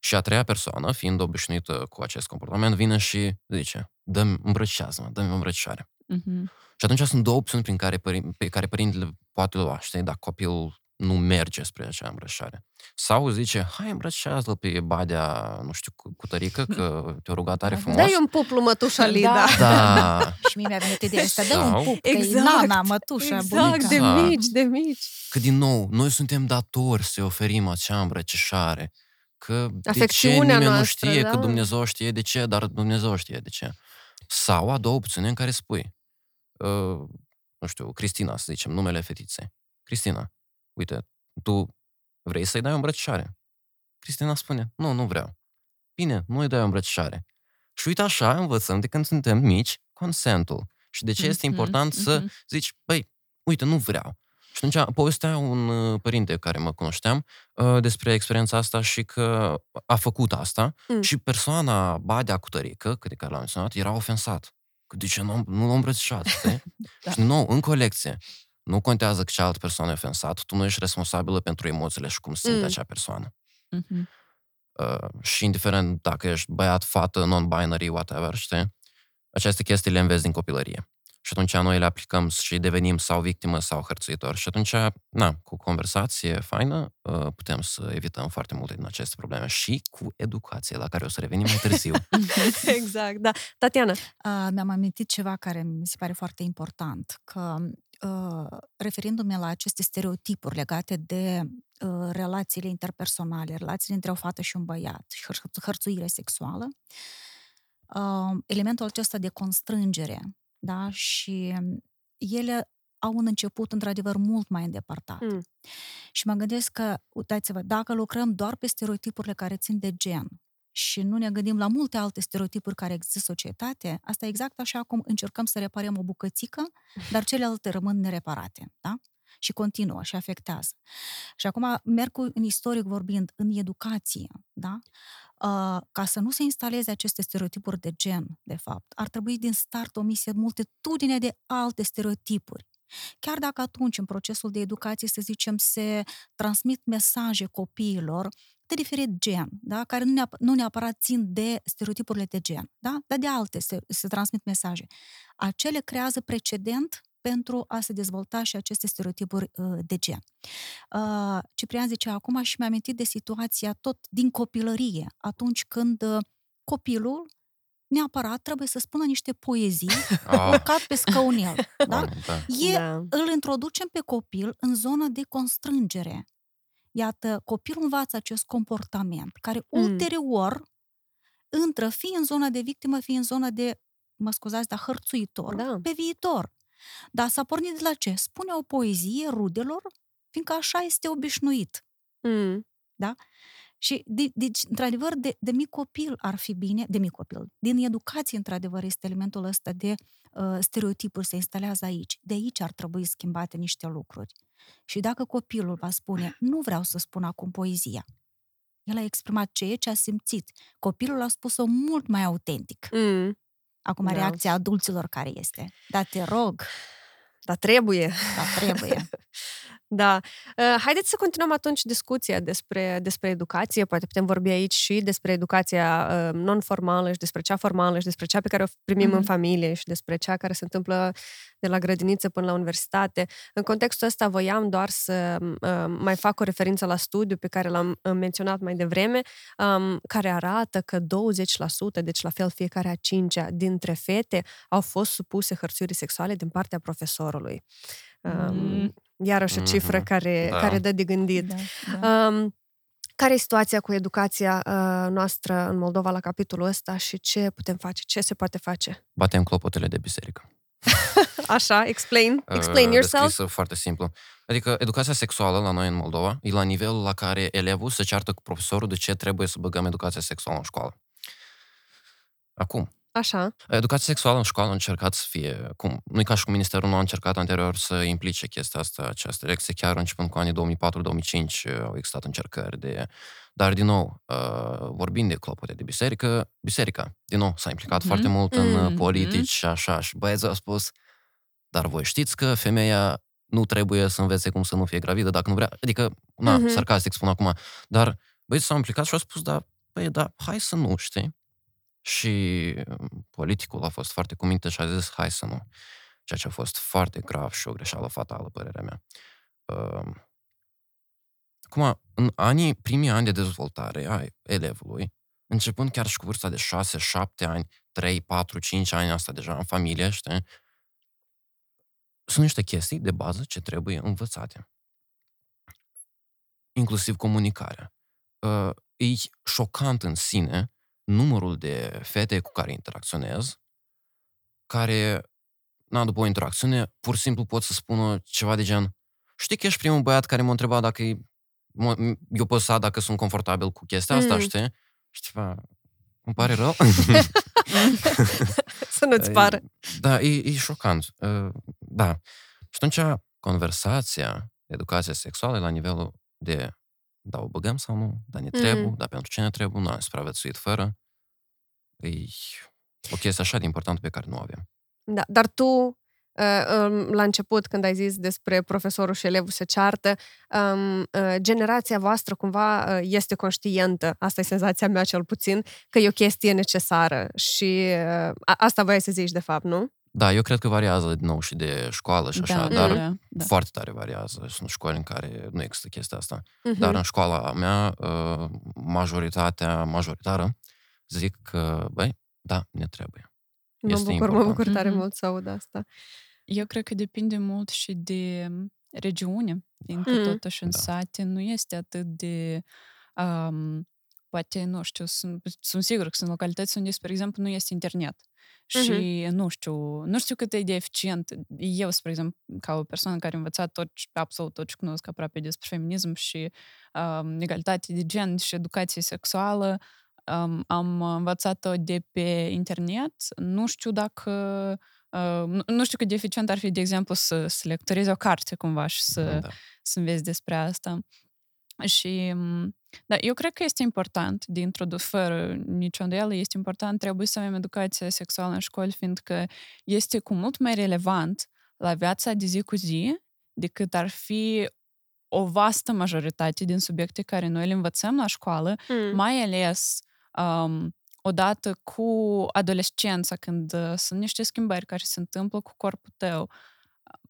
și a treia persoană, fiind obișnuită cu acest comportament, vine și zice, dă-mi, îmbrăcișează-mă, dă-mi o îmbrăcișare. Mhm. Și atunci sunt două opțiuni prin care, părin- pe care părintele poate lua, știi, dacă copilul nu merge spre acea îmbrăcișare. Sau zice, hai îmbrăcișează-l pe badea, nu știu, cu, cu tărică, că te-a rugat tare Da, da. frumos. dai un puplu mătușa Lida. Da. Da, Și mie mi-a venit ideea asta, dă un Sau- pup, că e Exact, nana, mătușa, Exact, bunica. de Exact. mici, de mici. că din nou, noi suntem datori să oferim acea îmbrăcișare. Că de ce Afecțiunea nimeni nu noastră, știe, da. că Dumnezeu știe de ce, dar Dumnezeu știe de ce. Sau a doua opțiune în care spui, uh, nu știu, Cristina, să zicem, numele fetiței. Cristina, uite, tu vrei să-i dai o îmbrăcișare? Cristina spune, nu, nu vreau. Bine, nu îi dai o îmbrăcișare. Și uite așa învățăm de când suntem mici consentul. Și de ce este Mhm, important să mhm. zici, băi, uite, nu vreau. Și atunci povestea un uh, părinte care mă cunoșteam uh, despre experiența asta și că a făcut asta Mm. și persoana Badea cu tărică, de care l-am menționat, era ofensat. Că de ce nu, nu l-am îmbrățișat, știi? [laughs] Da. Și din nou, în colecție, nu contează că cealaltă persoană e ofensat, tu nu ești responsabilă pentru emoțiile și cum simte Mm. acea persoană. Mhm. Uh, și indiferent dacă ești băiat, fată, non-binary, whatever, știi? Aceste chestii le înveți din copilărie. Și atunci noi le aplicăm și devenim sau victimă sau hărțuitor. Și atunci, na, cu conversație faină, uh, putem să evităm foarte multe din aceste probleme și cu educație, la care o să revenim mai târziu. [laughs] [laughs] exact, da. Tatiana? Uh, mi-am amintit ceva care mi se pare foarte important, că uh, referindu-me la aceste stereotipuri legate de uh, relațiile interpersonale, relațiile între o fată și un băiat și hărțuire sexuală, uh, elementul acesta de constrângere da? și ele au un început, într-adevăr, mult mai îndepărtat. Mm. Și mă gândesc că, uitați-vă, dacă lucrăm doar pe stereotipurile care țin de gen și nu ne gândim la multe alte stereotipuri care există în societate, asta e exact așa cum încercăm să reparăm o bucățică, dar celelalte rămân nereparate. Da? Și continuă și afectează. Și acum merg cu, în istoric vorbind, în educație, da? Uh, ca să nu se instaleze aceste stereotipuri de gen, de fapt, ar trebui din start omise multitudine de alte stereotipuri. Chiar dacă atunci, în procesul de educație, să zicem, se transmit mesaje copiilor de diferit gen, da? care nu, neap- nu neapărat țin de stereotipurile de gen, da? dar de alte se, se transmit mesaje. Acele creează precedent pentru a se dezvolta și aceste stereotipuri uh, de gen. Uh, Ciprian zice acum și mi-a amintit de situația tot din copilărie, atunci când uh, copilul neapărat trebuie să spună niște poezii [laughs] urcat pe scăunel. [laughs] Da? da. E, da. Îl introducem pe copil în zonă de constrângere. Iată, copilul învață acest comportament, care mm. ulterior intră fie în zona de victimă, fie în zona de, mă scuzați, dar hărțuitor, da. pe viitor. Dar s-a pornit de la ce? Spune o poezie rudelor, fiindcă așa este obișnuit. Mm. Da? Și, de, deci, într-adevăr, de, de mic copil ar fi bine, de mic copil, din educație, într-adevăr, este elementul ăsta de uh, stereotipuri se instalează aici. De aici ar trebui schimbate niște lucruri. Și dacă copilul va spune, nu vreau să spun acum poezia, el a exprimat ceea ce a simțit. Copilul a spus-o mult mai autentic. Mm. Acum, da. reacția adulților care este? Da, te rog. Da, trebuie. Da, trebuie. [laughs] Da. Uh, haideți să continuăm atunci discuția despre, despre educație. Poate putem vorbi aici și despre educația uh, non-formală și despre cea formală și despre cea pe care o primim mm-hmm. în familie și despre cea care se întâmplă de la grădiniță până la universitate. În contextul ăsta voiam doar să uh, mai fac o referință la studiu pe care l-am menționat mai devreme, um, care arată că 20%, deci la fel fiecare a cincea dintre fete, au fost supuse hărțuirii sexuale din partea profesorului. Um, mm Iarăși o cifră mm-hmm. care, da. care dă de gândit. Da, da. Um, care e situația cu educația uh, noastră în Moldova la capitolul ăsta și ce putem face? Ce se poate face? Batem clopotele de biserică. [laughs] Așa, explain. Explain uh, yourself. Descrisă foarte simplu. Adică educația sexuală la noi în Moldova e la nivelul la care elevul se ceartă cu profesorul de ce trebuie să băgăm educația sexuală în școală. Acum, Așa. Educația sexuală în școală a încercat să fie, cum, nu e ca și cum Ministerul nu a încercat anterior să implice chestia asta, această lecție, chiar începând cu anii 2004-2005 au existat încercări de... Dar, din nou, uh, vorbind de clopote de biserică, biserica, din nou, s-a implicat mm-hmm. foarte mult în mm-hmm. politici și așa, și băieții au spus, dar voi știți că femeia nu trebuie să învețe cum să nu fie gravidă dacă nu vrea, adică, na, mm-hmm. sarcastic spun acum, dar băieții s-au implicat și au spus, da, păi, da, hai să nu, știi? Și um, politicul a fost foarte cuminte și a zis, hai să nu. Ceea ce a fost foarte grav și o greșeală fatală, părerea mea. Um, acum, în anii, primii ani de dezvoltare a elevului, începând chiar și cu vârsta de 6, 7 ani, 3, 4, 5 ani, asta deja în familie, știi? Sunt niște chestii de bază ce trebuie învățate. Inclusiv comunicarea. Uh, e șocant în sine numărul de fete cu care interacționez, care, na, după o interacțiune, pur și simplu pot să spună ceva de gen știi că ești primul băiat care m-a întrebat dacă e, eu pot să dacă sunt confortabil cu chestia asta, mm. știi? Și ceva, îmi pare rău. [laughs] să nu-ți pară. Da, e, e șocant. Ă, da. Și atunci, conversația, educația sexuală la nivelul de da, o băgăm sau nu, da, ne trebuie, mm. da, pentru ce ne trebuie, nu am supraviețuit fără. E o chestie așa de importantă pe care nu o avem. Da, dar tu, ă, la început, când ai zis despre profesorul și elevul se ceartă, ă, generația voastră cumva ă, este conștientă, asta e senzația mea cel puțin, că e o chestie necesară și asta voiai să zici de fapt, nu? Da, eu cred că variază din nou și de școală și așa, da, dar da, da. foarte tare variază. Sunt școli în care nu există chestia asta. Mhm. Dar în școala mea, uh, majoritatea, majoritară, zic că, băi, da, ne trebuie. Mă este bucur, mă important. bucur tare Mhm. mult să aud asta. Eu cred că depinde mult și de regiune, fiindcă Mm. totuși în Da. sate nu este atât de... Um, poate, nu știu, sunt, sunt sigur că sunt localități unde, spre exemplu, nu este internet. Și nu știu, nu știu cât e de eficient. Eu, spre exemplu, ca o persoană care a învățat tot, absolut tot ce cunosc aproape despre feminism și um, egalitate de gen și educație sexuală, um, am învățat-o de pe internet. Nu știu dacă Uh, nu, nu știu cât de eficient ar fi, de exemplu, să, să lectorezi o carte cumva și să, Da. să înveți despre asta. Și, m, da, eu cred că este important de introdus, fără nicio îndoială, este important, trebuie să avem educație sexuală în școli, fiindcă este cu mult mai relevant la viața de zi cu zi decât ar fi o vastă majoritate din subiecte care noi le învățăm la școală, Mm. mai ales um, odată cu adolescența, când uh, sunt niște schimbări care se întâmplă cu corpul tău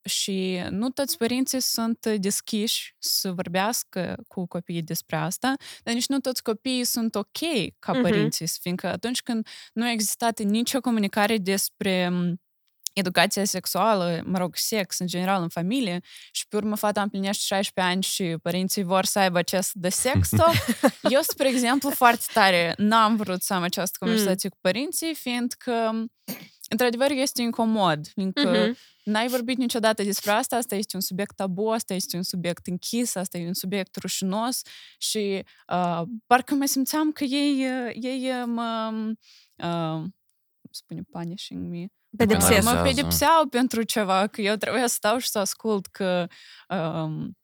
și nu toți părinții sunt deschiși să vorbească cu copiii despre asta, dar nici nu toți copiii sunt ok ca Mhm. părinții, fiindcă atunci când nu a existat nicio comunicare despre m, educația sexuală, mă rog, sex în general în familie și pe urmă fata împlinește 16 ani și părinții vor să aibă acest de sex [laughs] talk. Eu, spre exemplu, foarte tare n-am vrut să am această conversație cu părinții, fiindcă într-adevăr este incomod, fiindcă Mhm. N-ai vorbit niciodată despre asta, asta este un subiect tabu, asta este un subiect închis, asta e un subiect rușinos și uh, parcă mă simțeam că ei, uh, ei uh, mă, uh, spune punishing me, Pedepsesc. Mă Penalizează. pedepseau pentru ceva, că eu trebuia să stau și să ascult că... Um,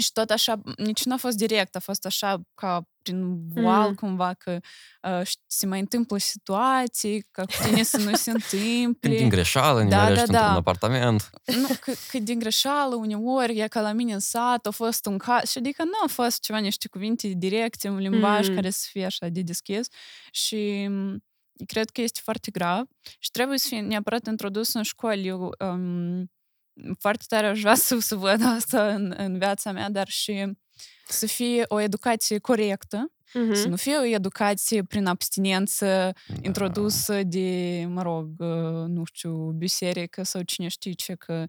și tot așa, nici nu a fost direct, a fost așa ca prin voal Mm. cumva că uh, ș- se mai întâmplă situații, că cu tine să nu se Când din întâmple. greșeală Da, nimerești da, da. într-un apartament. nu, că, că din greșeală uneori e ca la mine în sat, a fost un caz, și adică nu a fost ceva, niște cuvinte directe, un limbaj Mm. care să fie așa de deschis și m, cred că este foarte grav și trebuie să fie neapărat introdus în școli. Eu um, foarte tare aș vrea să, să văd asta în, în viața mea, dar și să fie o educație corectă, Mhm. să nu fie o educație prin abstinență Da. introdusă de, mă rog, uh, nu știu, biserică sau cine știe ce, că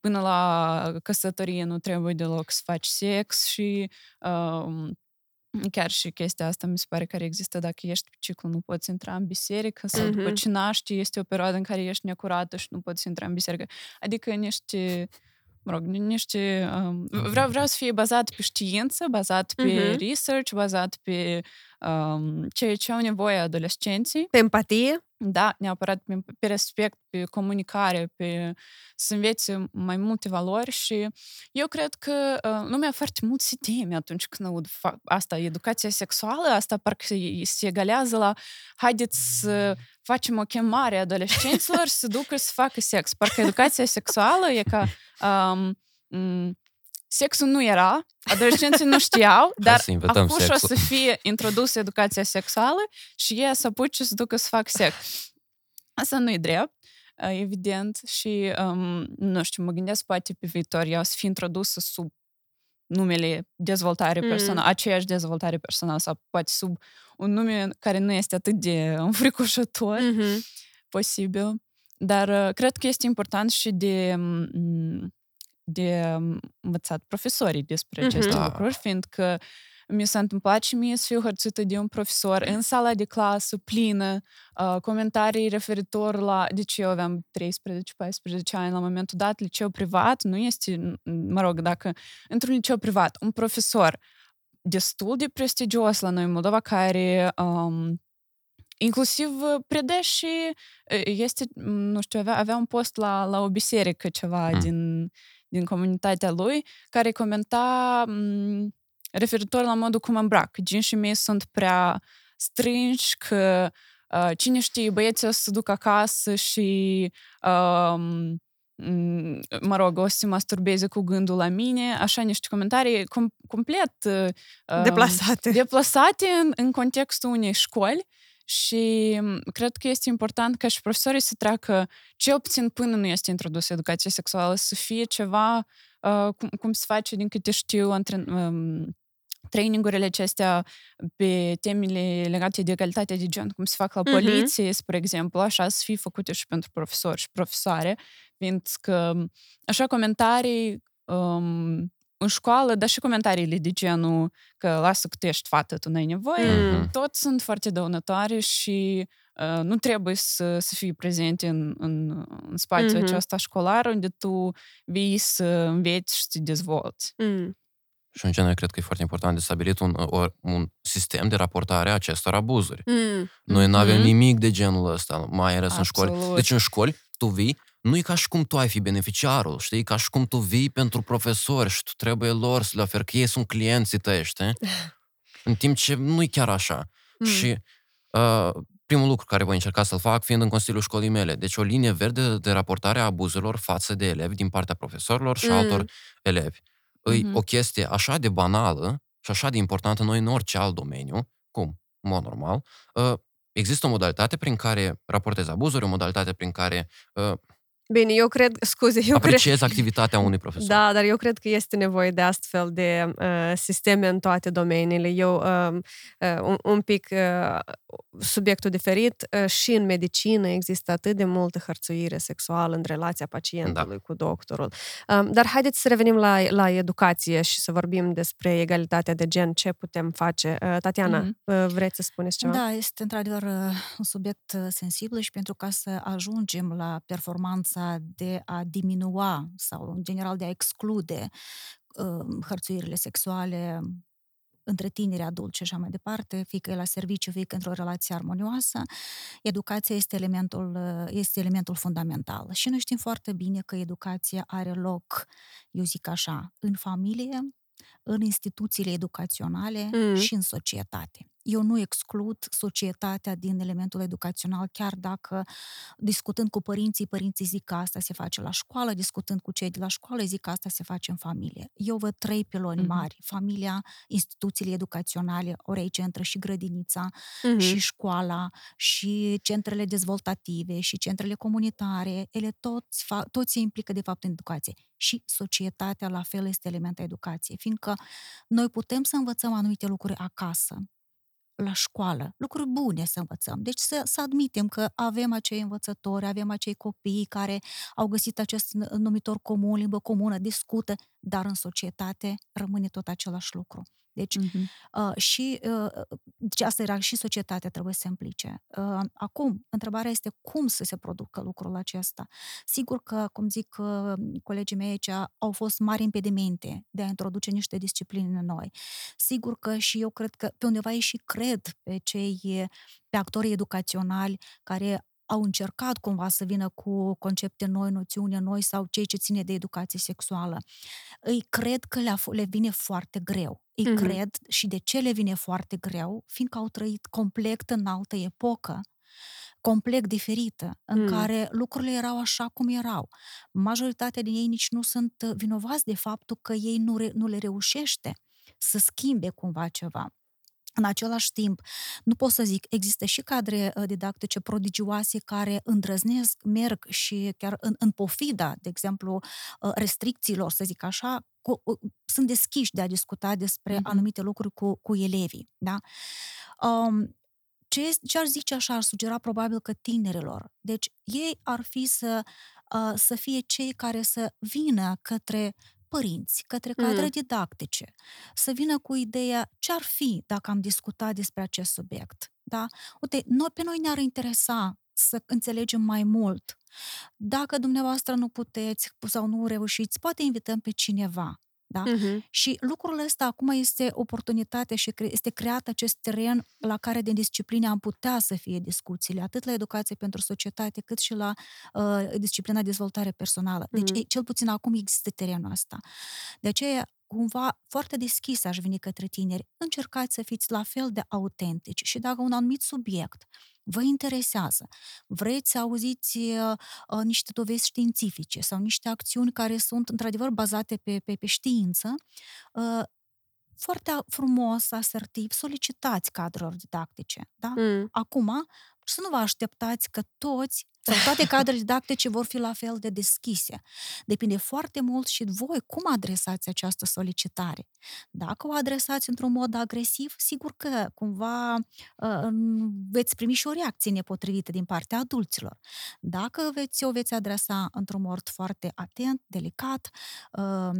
până la căsătorie nu trebuie deloc să faci sex și um, chiar și chestia asta mi se pare că există dacă ești pe ciclu, nu poți intra în biserică sau după Mhm. ce naști este o perioadă în care ești necurată și nu poți intra în biserică. Adică niște mă rog, ni- niște... Um, vreau, vreau să fie bazat pe știință, bazat pe Mhm. research, bazat pe um, ceea ce au nevoie adolescenții. Pe empatie? Da, neapărat pe, pe respect, pe comunicare, pe să învețe mai multe valori și eu cred că uh, lumea foarte mult se teme atunci când aud fa- asta, educația sexuală, asta parcă se, se egalează la haideți să facem o chemare a adolescenților să ducă să facă sex. Parcă educația sexuală e ca um, m, sexul nu era, adolescenții nu știau, dar să inventăm acum și o sexul. să fie introdusă educația sexuală și ei să apuce să ducă să fac sex. Asta nu e drept, uh, evident, și um, nu știu, mă gândesc poate pe viitor ea o să fie introdusă sub numele dezvoltare Mm. personală, aceeași dezvoltare personală sau poate sub un nume care nu este atât de [laughs] înfricoșător Mhm. posibil. Dar uh, cred că este important și de, m, de um, învățat profesorii despre Mhm. aceste Da. lucruri, fiindcă mi s-a întâmplat și mie să fiu hărțuită de un profesor în sala de clasă plină, uh, comentarii referitor la... Deci eu aveam 13-14 ani la momentul dat, liceu privat, nu este, n- mă rog, dacă într-un liceu privat, un profesor destul de prestigios la noi în Moldova, care um, inclusiv uh, predă și uh, este, m, nu știu, avea, avea un post la, la o biserică ceva Mm. din, din comunitatea lui, care comenta m, referitor la modul cum îmbrac. Ginșii mei sunt prea strânși, că uh, cine știe, băieții o să se ducă acasă și um, m, mă rog, o să se masturbeze cu gândul la mine, așa niște comentarii com- complet uh, um, Deplasate. deplasate în, în contextul unei școli Și mm, cred că este important ca și profesorii să treacă, cel puțin până nu este introdusă educația sexuală, să fie ceva, uh, cum, cum se face, din câte știu, între, um, trainingurile acestea pe temele legate de egalitatea de gen, cum se fac la poliție, uh-huh. spre exemplu, așa să fie făcute și pentru profesori și profesoare, fiindcă așa comentarii um, în școală, dar și comentariile de genul că lasă că tu ești fată, tu n-ai nevoie, mm. tot sunt foarte dăunătoare și uh, nu trebuie să, să fii prezent în, în, în spațiul mm-hmm. acesta școlar unde tu vii să înveți și să te dezvolți. Mm. Și în general cred că e foarte important de stabilit un, un sistem de raportare a acestor abuzuri. Mm. Noi nu avem mm-hmm. nimic de genul ăsta, mai ales Absolut. în școli. Deci în școli tu vii nu e ca și cum tu ai fi beneficiarul, știi? Ca și cum tu vii pentru profesori și tu trebuie lor să le oferi, că ei sunt clienții tăi, știi? [laughs] În timp ce nu e chiar așa. Mm. Și uh, primul lucru care voi încerca să-l fac fiind în Consiliul Școlii mele. Deci o linie verde de raportare a abuzurilor față de elevi din partea profesorilor și mm. altor elevi. Mm-hmm. E o chestie așa de banală și așa de importantă noi în orice alt domeniu, cum, în mod normal, uh, există o modalitate prin care raportezi abuzuri, o modalitate prin care uh, Bine, eu cred, scuze, eu Apreciez cred... activitatea unui profesor. Da, dar eu cred că este nevoie de astfel de uh, sisteme în toate domeniile. Eu, uh, uh, un, un pic uh, subiectul diferit, uh, și în medicină există atât de multă hărțuire sexuală în relația pacientului da. cu doctorul. Uh, dar haideți să revenim la, la educație și să vorbim despre egalitatea de gen, ce putem face. Uh, Tatiana, mm-hmm. uh, vreți să spuneți ceva? Da, este într-adevăr uh, un subiect uh, sensibil și pentru ca să ajungem la performanța de a diminua sau, în general, de a exclude uh, hărțuirile sexuale între tineri, adulți și așa mai departe, fie că e la serviciu, fie că într-o relație armonioasă, educația este elementul, uh, este elementul fundamental. Și noi știm foarte bine că educația are loc, eu zic așa, în familie, în instituțiile educaționale mm. și în societate. Eu nu exclud societatea din elementul educațional, chiar dacă discutând cu părinții, părinții zic că asta se face la școală, discutând cu cei de la școală, zic că asta se face în familie. Eu văd trei piloni mm-hmm. mari. Familia, instituțiile educaționale, ori aici intră și grădinița, mm-hmm. și școala, și centrele dezvoltative, și centrele comunitare, ele toți, toți se implică de fapt în educație. Și societatea la fel este elementul educației, fiindcă noi putem să învățăm anumite lucruri acasă, la școală, lucruri bune să învățăm. Deci să, să admitem că avem acei învățători, avem acei copii care au găsit acest numitor comun, limbă comună, discută, dar în societate rămâne tot același lucru. Deci, uh-huh. uh, și uh, deci asta era și societatea trebuie să se implice. Uh, acum, întrebarea este cum să se producă lucrul acesta. Sigur că, cum zic uh, colegii mei aici, au fost mari impedimente de a introduce niște discipline noi. Sigur că și eu cred că pe undeva ei și cred pe cei pe actorii educaționali care au încercat cumva să vină cu concepte noi, noțiuni noi sau cei ce ține de educație sexuală. Îi cred că le, le vine foarte greu. Îi mm-hmm. cred și de ce le vine foarte greu? Fiindcă au trăit complet în altă epocă complet diferită, în mm. care lucrurile erau așa cum erau. Majoritatea din ei nici nu sunt vinovați de faptul că ei nu, re, nu le reușește să schimbe cumva ceva. În același timp, nu pot să zic, există și cadre uh, didactice prodigioase care îndrăznesc, merg și chiar în, în pofida, de exemplu, uh, restricțiilor, să zic așa, cu, uh, sunt deschiși de a discuta despre mm-hmm. anumite lucruri cu, cu elevii. Da? Um, ce, ce ar zice așa, ar sugera probabil că tinerilor. Deci ei ar fi să, uh, să fie cei care să vină către părinți, către cadre mm. didactice, să vină cu ideea ce ar fi dacă am discutat despre acest subiect. Da? Uite, noi, pe noi ne-ar interesa să înțelegem mai mult. Dacă dumneavoastră nu puteți sau nu reușiți, poate invităm pe cineva. Da? Uh-huh. Și lucrul ăsta acum este oportunitate și este creat acest teren la care de discipline am putea să fie discuțiile, atât la educație pentru societate, cât și la uh, disciplina dezvoltare personală. Deci, uh-huh. cel puțin acum există terenul ăsta. De aceea, cumva foarte deschis aș veni către tineri. Încercați să fiți la fel de autentici și dacă un anumit subiect vă interesează, vreți să auziți uh, uh, niște dovezi științifice sau niște acțiuni care sunt într-adevăr bazate pe, pe, pe știință, uh, foarte frumos, asertiv, solicitați cadrelor didactice. Da? Mm. Acum, să nu vă așteptați că toți sau toate [laughs] cadrele didactice vor fi la fel de deschise. Depinde foarte mult și voi cum adresați această solicitare. Dacă o adresați într-un mod agresiv, sigur că cumva uh, veți primi și o reacție nepotrivită din partea adulților. Dacă veți, o veți adresa într-un mod foarte atent, delicat, uh,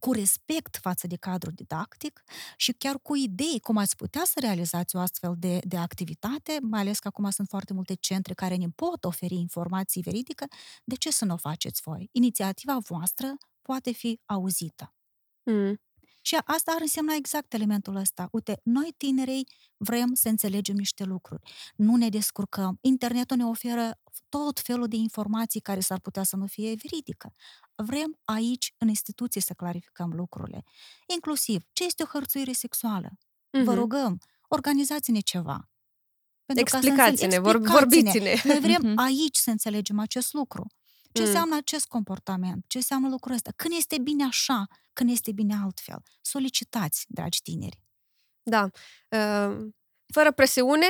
cu respect față de cadrul didactic și chiar cu idei cum ați putea să realizați o astfel de, de activitate, mai ales că acum sunt foarte multe centre care ne pot oferi informații veridică, de ce să nu o faceți voi? Inițiativa voastră poate fi auzită. Mm. Și asta ar însemna exact elementul ăsta. Uite, noi tinerii vrem să înțelegem niște lucruri. Nu ne descurcăm. Internetul ne oferă tot felul de informații care s-ar putea să nu fie veridică. Vrem aici, în instituții, să clarificăm lucrurile. Inclusiv, ce este o hărțuire sexuală? Mm-hmm. Vă rugăm, organizați-ne ceva. Explicați-ne, vor, vorbiți-ne. Noi vrem uh-huh. aici să înțelegem acest lucru. Ce mm. înseamnă acest comportament? Ce înseamnă lucrul ăsta? Când este bine așa, când este bine altfel? Solicitați, dragi tineri. Da. Uh, fără presiune,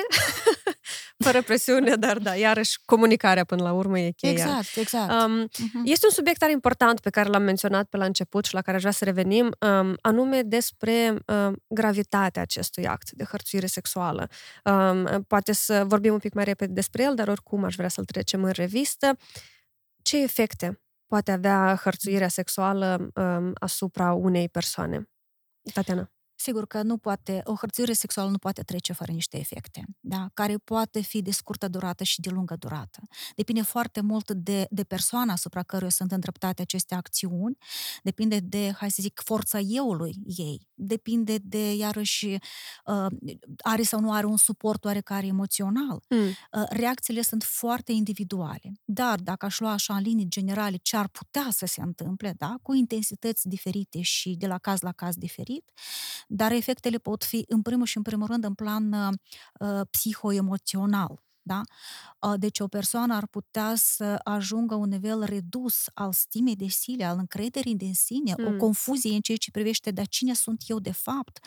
[laughs] fără presiune, dar da, iarăși comunicarea până la urmă e cheia. Exact, exact. Um, uh-huh. Este un subiect tare important pe care l-am menționat pe la început și la care aș vrea să revenim, um, anume despre um, gravitatea acestui act de hărțuire sexuală. Um, poate să vorbim un pic mai repede despre el, dar oricum aș vrea să-l trecem în revistă. Ce efecte poate avea hărțuirea sexuală um, asupra unei persoane? Tatiana. Sigur că nu poate, o hărțuire sexuală nu poate trece fără niște efecte, da? care poate fi de scurtă durată și de lungă durată. Depinde foarte mult de, de persoana asupra căruia sunt îndreptate aceste acțiuni, depinde de, hai să zic, forța euului ei, depinde de, iarăși, uh, are sau nu are un suport oarecare emoțional. Mm. Uh, reacțiile sunt foarte individuale, dar dacă aș lua așa în linii generale ce ar putea să se întâmple, da? cu intensități diferite și de la caz la caz diferit, dar efectele pot fi, în primul și în primul rând, în plan uh, psihoemoțional. Da? Uh, deci o persoană ar putea să ajungă un nivel redus al stimei de sine, al încrederii de sine, mm. o confuzie în ceea ce privește de cine sunt eu de fapt,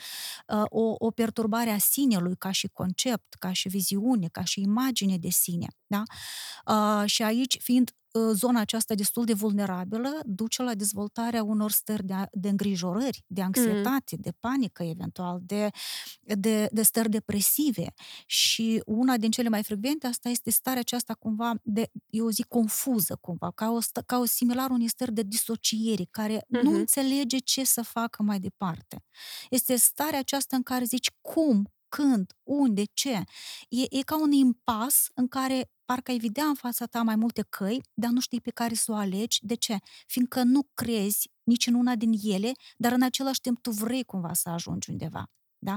uh, o, o perturbare a sinelui ca și concept, ca și viziune, ca și imagine de sine. Da? Uh, și aici, fiind Ă, zona aceasta destul de vulnerabilă duce la dezvoltarea unor stări de, de îngrijorări, de anxietate, mm. de panică eventual, de, de, de stări depresive. Și una din cele mai frecvente asta este starea aceasta cumva de, eu zic, confuză cumva, ca o, ca o similar unei stări de disociere, care mm-hmm. nu înțelege ce să facă mai departe. Este starea aceasta în care zici, cum când, unde, ce. E, e ca un impas în care parcă ai vedea în fața ta mai multe căi, dar nu știi pe care să o alegi. De ce? Fiindcă nu crezi nici în una din ele, dar în același timp tu vrei cumva să ajungi undeva. Da?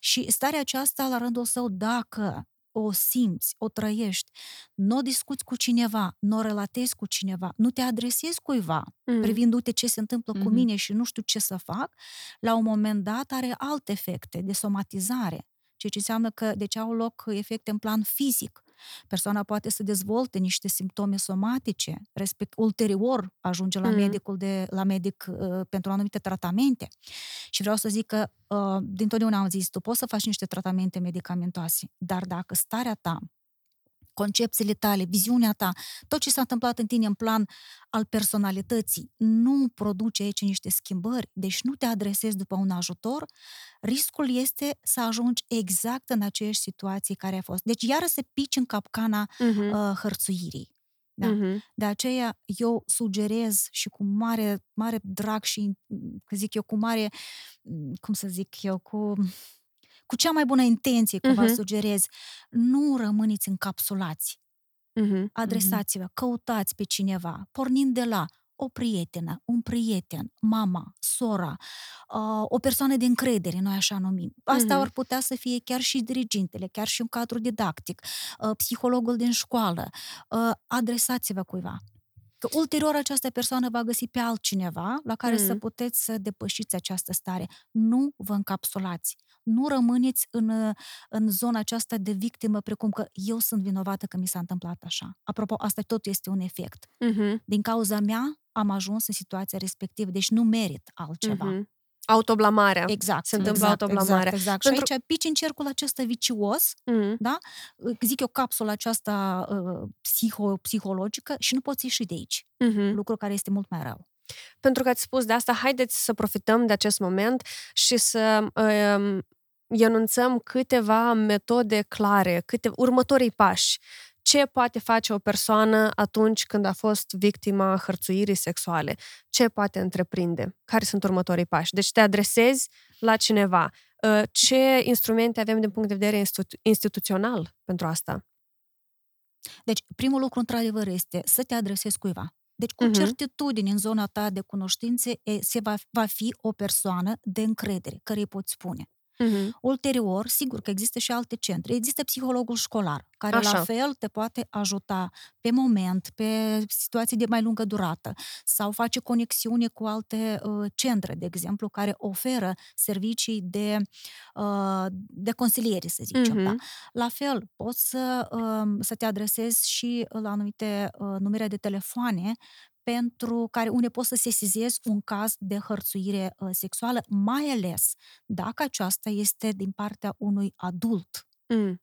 Și starea aceasta, la rândul său, dacă o simți, o trăiești, nu o discuți cu cineva, nu o relatezi cu cineva, nu te adresezi cuiva, mm. privindu-te ce se întâmplă mm-hmm. cu mine și nu știu ce să fac, la un moment dat are alte efecte de somatizare, ceea ce înseamnă că deci au loc efecte în plan fizic. Persoana poate să dezvolte niște simptome somatice, respect ulterior ajunge la mm. medicul de la medic uh, pentru anumite tratamente. Și vreau să zic că uh, dintotdeauna am zis, tu poți să faci niște tratamente medicamentoase, dar dacă starea ta concepțiile tale, viziunea ta, tot ce s-a întâmplat în tine în plan al personalității, nu produce aici niște schimbări, deci nu te adresezi după un ajutor, riscul este să ajungi exact în aceeași situație care a fost. Deci iară să pici în capcana uh-huh. uh, hărțuirii. Da? Uh-huh. De aceea eu sugerez și cu mare, mare drag și, că zic eu, cu mare, cum să zic eu, cu cu cea mai bună intenție, cum uh-huh. vă sugerez, nu rămâneți încapsulați. Uh-huh. Adresați-vă, căutați pe cineva, pornind de la o prietenă, un prieten, mama, sora, uh, o persoană de încredere, noi așa numim. Asta uh-huh. ar putea să fie chiar și dirigintele, chiar și un cadru didactic, uh, psihologul din școală. Uh, adresați-vă cuiva. Că ulterior această persoană va găsi pe altcineva la care mm. să puteți să depășiți această stare. Nu vă încapsulați. Nu rămâneți în, în zona aceasta de victimă, precum că eu sunt vinovată că mi s-a întâmplat așa. Apropo, asta tot este un efect. Mm-hmm. Din cauza mea am ajuns în situația respectivă, deci nu merit altceva. Mm-hmm. Autoblamarea. Exact. Se întâmplă exact, autoblamarea. Exact, exact. Pentru- Și aici pici în cercul acesta vicios, Mhm. zic eu, capsula aceasta uh, psiho, psihologică și nu poți ieși de aici. Mhm. Lucru care este mult mai rău. Pentru că ați spus de asta, haideți să profităm de acest moment și să um, enunțăm câteva metode clare, câte următorii pași. Ce poate face o persoană atunci când a fost victima hărțuirii sexuale? Ce poate întreprinde? Care sunt următorii pași? Deci te adresezi la cineva. Uh, Ce instrumente avem din punct de vedere institu- instituțional pentru asta? Deci, primul lucru, într-adevăr, este să te adresezi cuiva. Deci, cu Mhm. certitudine în zona ta de cunoștințe, e, se va, va fi o persoană de încredere, care îi poți spune. Mhm. Ulterior, sigur că există și alte centre. Există psihologul școlar, care Așa. la fel te poate ajuta pe moment, pe situații de mai lungă durată, sau face conexiune cu alte uh, centre, de exemplu, care oferă servicii de, uh, de consiliere, să zicem. Mhm. Da? La fel, poți să, um, să te adresezi și la anumite uh, numere de telefoane pentru care unde poți să sesizezi un caz de hărțuire uh, sexuală, mai ales dacă aceasta este din partea unui adult. Mm.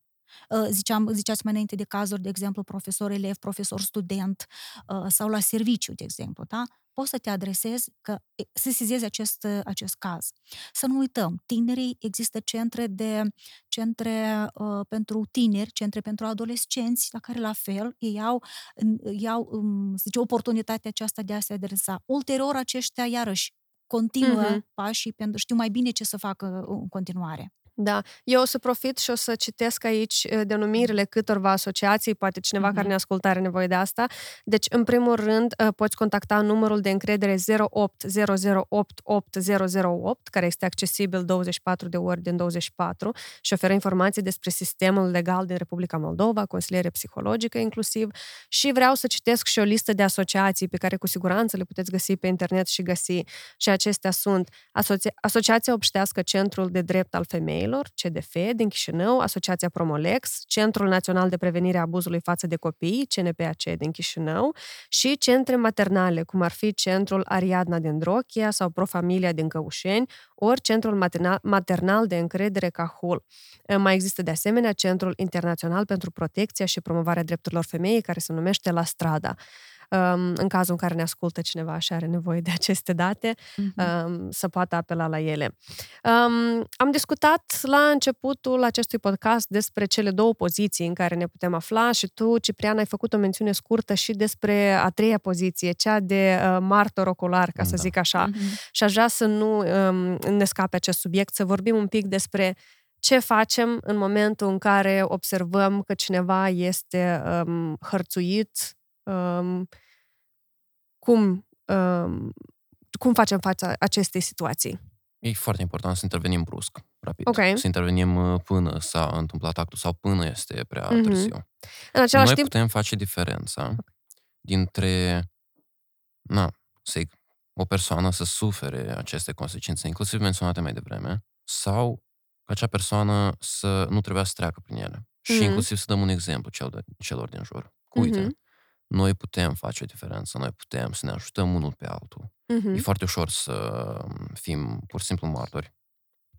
Uh, Ziceam, ziceați mai înainte de cazuri, de exemplu, profesor-elev, profesor-student uh, sau la serviciu, de exemplu, da? Poți să te adresezi, că, e, să sesizezi acest, uh, acest caz. Să nu uităm, tinerii, există centre de centre uh, pentru tineri, centre pentru adolescenți, la care la fel ei au, în- iau um, să zice, oportunitatea aceasta de a se adresa. Ulterior, aceștia, iarăși, continuă Mhm. pașii pentru știu mai bine ce să facă în continuare. Da, eu o să profit și o să citesc aici uh, denumirile câtorva asociații, poate cineva Mhm. care ne ascultă are nevoie de asta. Deci, în primul rând, uh, poți contacta numărul de încredere 0800888008, care este accesibil 24 de ori din 24 și oferă informații despre sistemul legal din Republica Moldova, consiliere psihologică inclusiv. Și vreau să citesc și o listă de asociații pe care cu siguranță le puteți găsi pe internet și găsi. Și acestea sunt Asocia- Asociația Obștească Centrul de Drept al Femeilor, CDF, din Chișinău, Asociația Promolex, Centrul Național de Prevenire a Abuzului față de Copii, CNPAC din Chișinău, și centre maternale, cum ar fi Centrul Ariadna din Drochia sau Profamilia din Căușeni, ori Centrul Maternal, Maternal de Încredere Cahul. Mai există de asemenea Centrul Internațional pentru Protecția și Promovarea Drepturilor Femeii, care se numește La Strada. Um, În cazul în care ne ascultă cineva și are nevoie de aceste date, um, să poată apela la ele. Um, am discutat la începutul acestui podcast despre cele două poziții în care ne putem afla și tu, Ciprian, ai făcut o mențiune scurtă și despre a treia poziție, cea de uh, martor ocular, ca să Da. zic așa. Mhm. Și aș vrea să nu um, ne scape acest subiect, să vorbim un pic despre ce facem în momentul în care observăm că cineva este um, hărțuit, um, cum, um, cum facem fața acestei situații. E foarte important să intervenim brusc, rapid. Ok. Să intervenim uh, până s-a întâmplat actul sau până este prea Mhm. târziu. În același Noi timp, putem face diferența dintre, na, să o persoană să sufere aceste consecințe, inclusiv menționate mai devreme, sau ca acea persoană să nu trebuia să treacă prin ele. Și Mhm. inclusiv să dăm un exemplu cel de, celor din jur. Cu, Uite, Mhm. Noi putem face o diferență, noi putem să ne ajutăm unul pe altul. Mhm. E foarte ușor să fim pur și simplu martori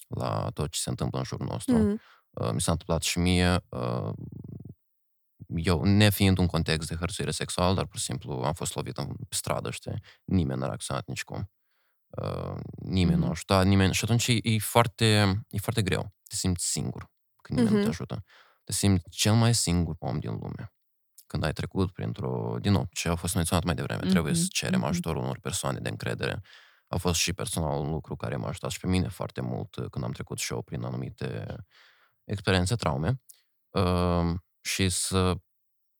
la tot ce se întâmplă în jurul nostru. Mhm. Uh, mi s-a întâmplat și mie, uh, eu, nefiind un context de hărțuire sexuală, dar pur și simplu am fost lovit în stradă, știi? Nimeni n-a reacționat nicicum. Uh, nimeni nu a Mhm. ajutat, nimeni... Și atunci e, e, foarte, e foarte greu. Te simți singur când nimeni nu Mhm. te ajută. Te simți cel mai singur om din lume. Când ai trecut printr-o... Din nou, ce a fost menționat mai devreme, trebuie să Mhm, cerem mhm. ajutorul unor persoane de încredere. A fost și personal un lucru care m-a ajutat și pe mine foarte mult uh, când am trecut și eu prin anumite experiențe, traume. Uh, și să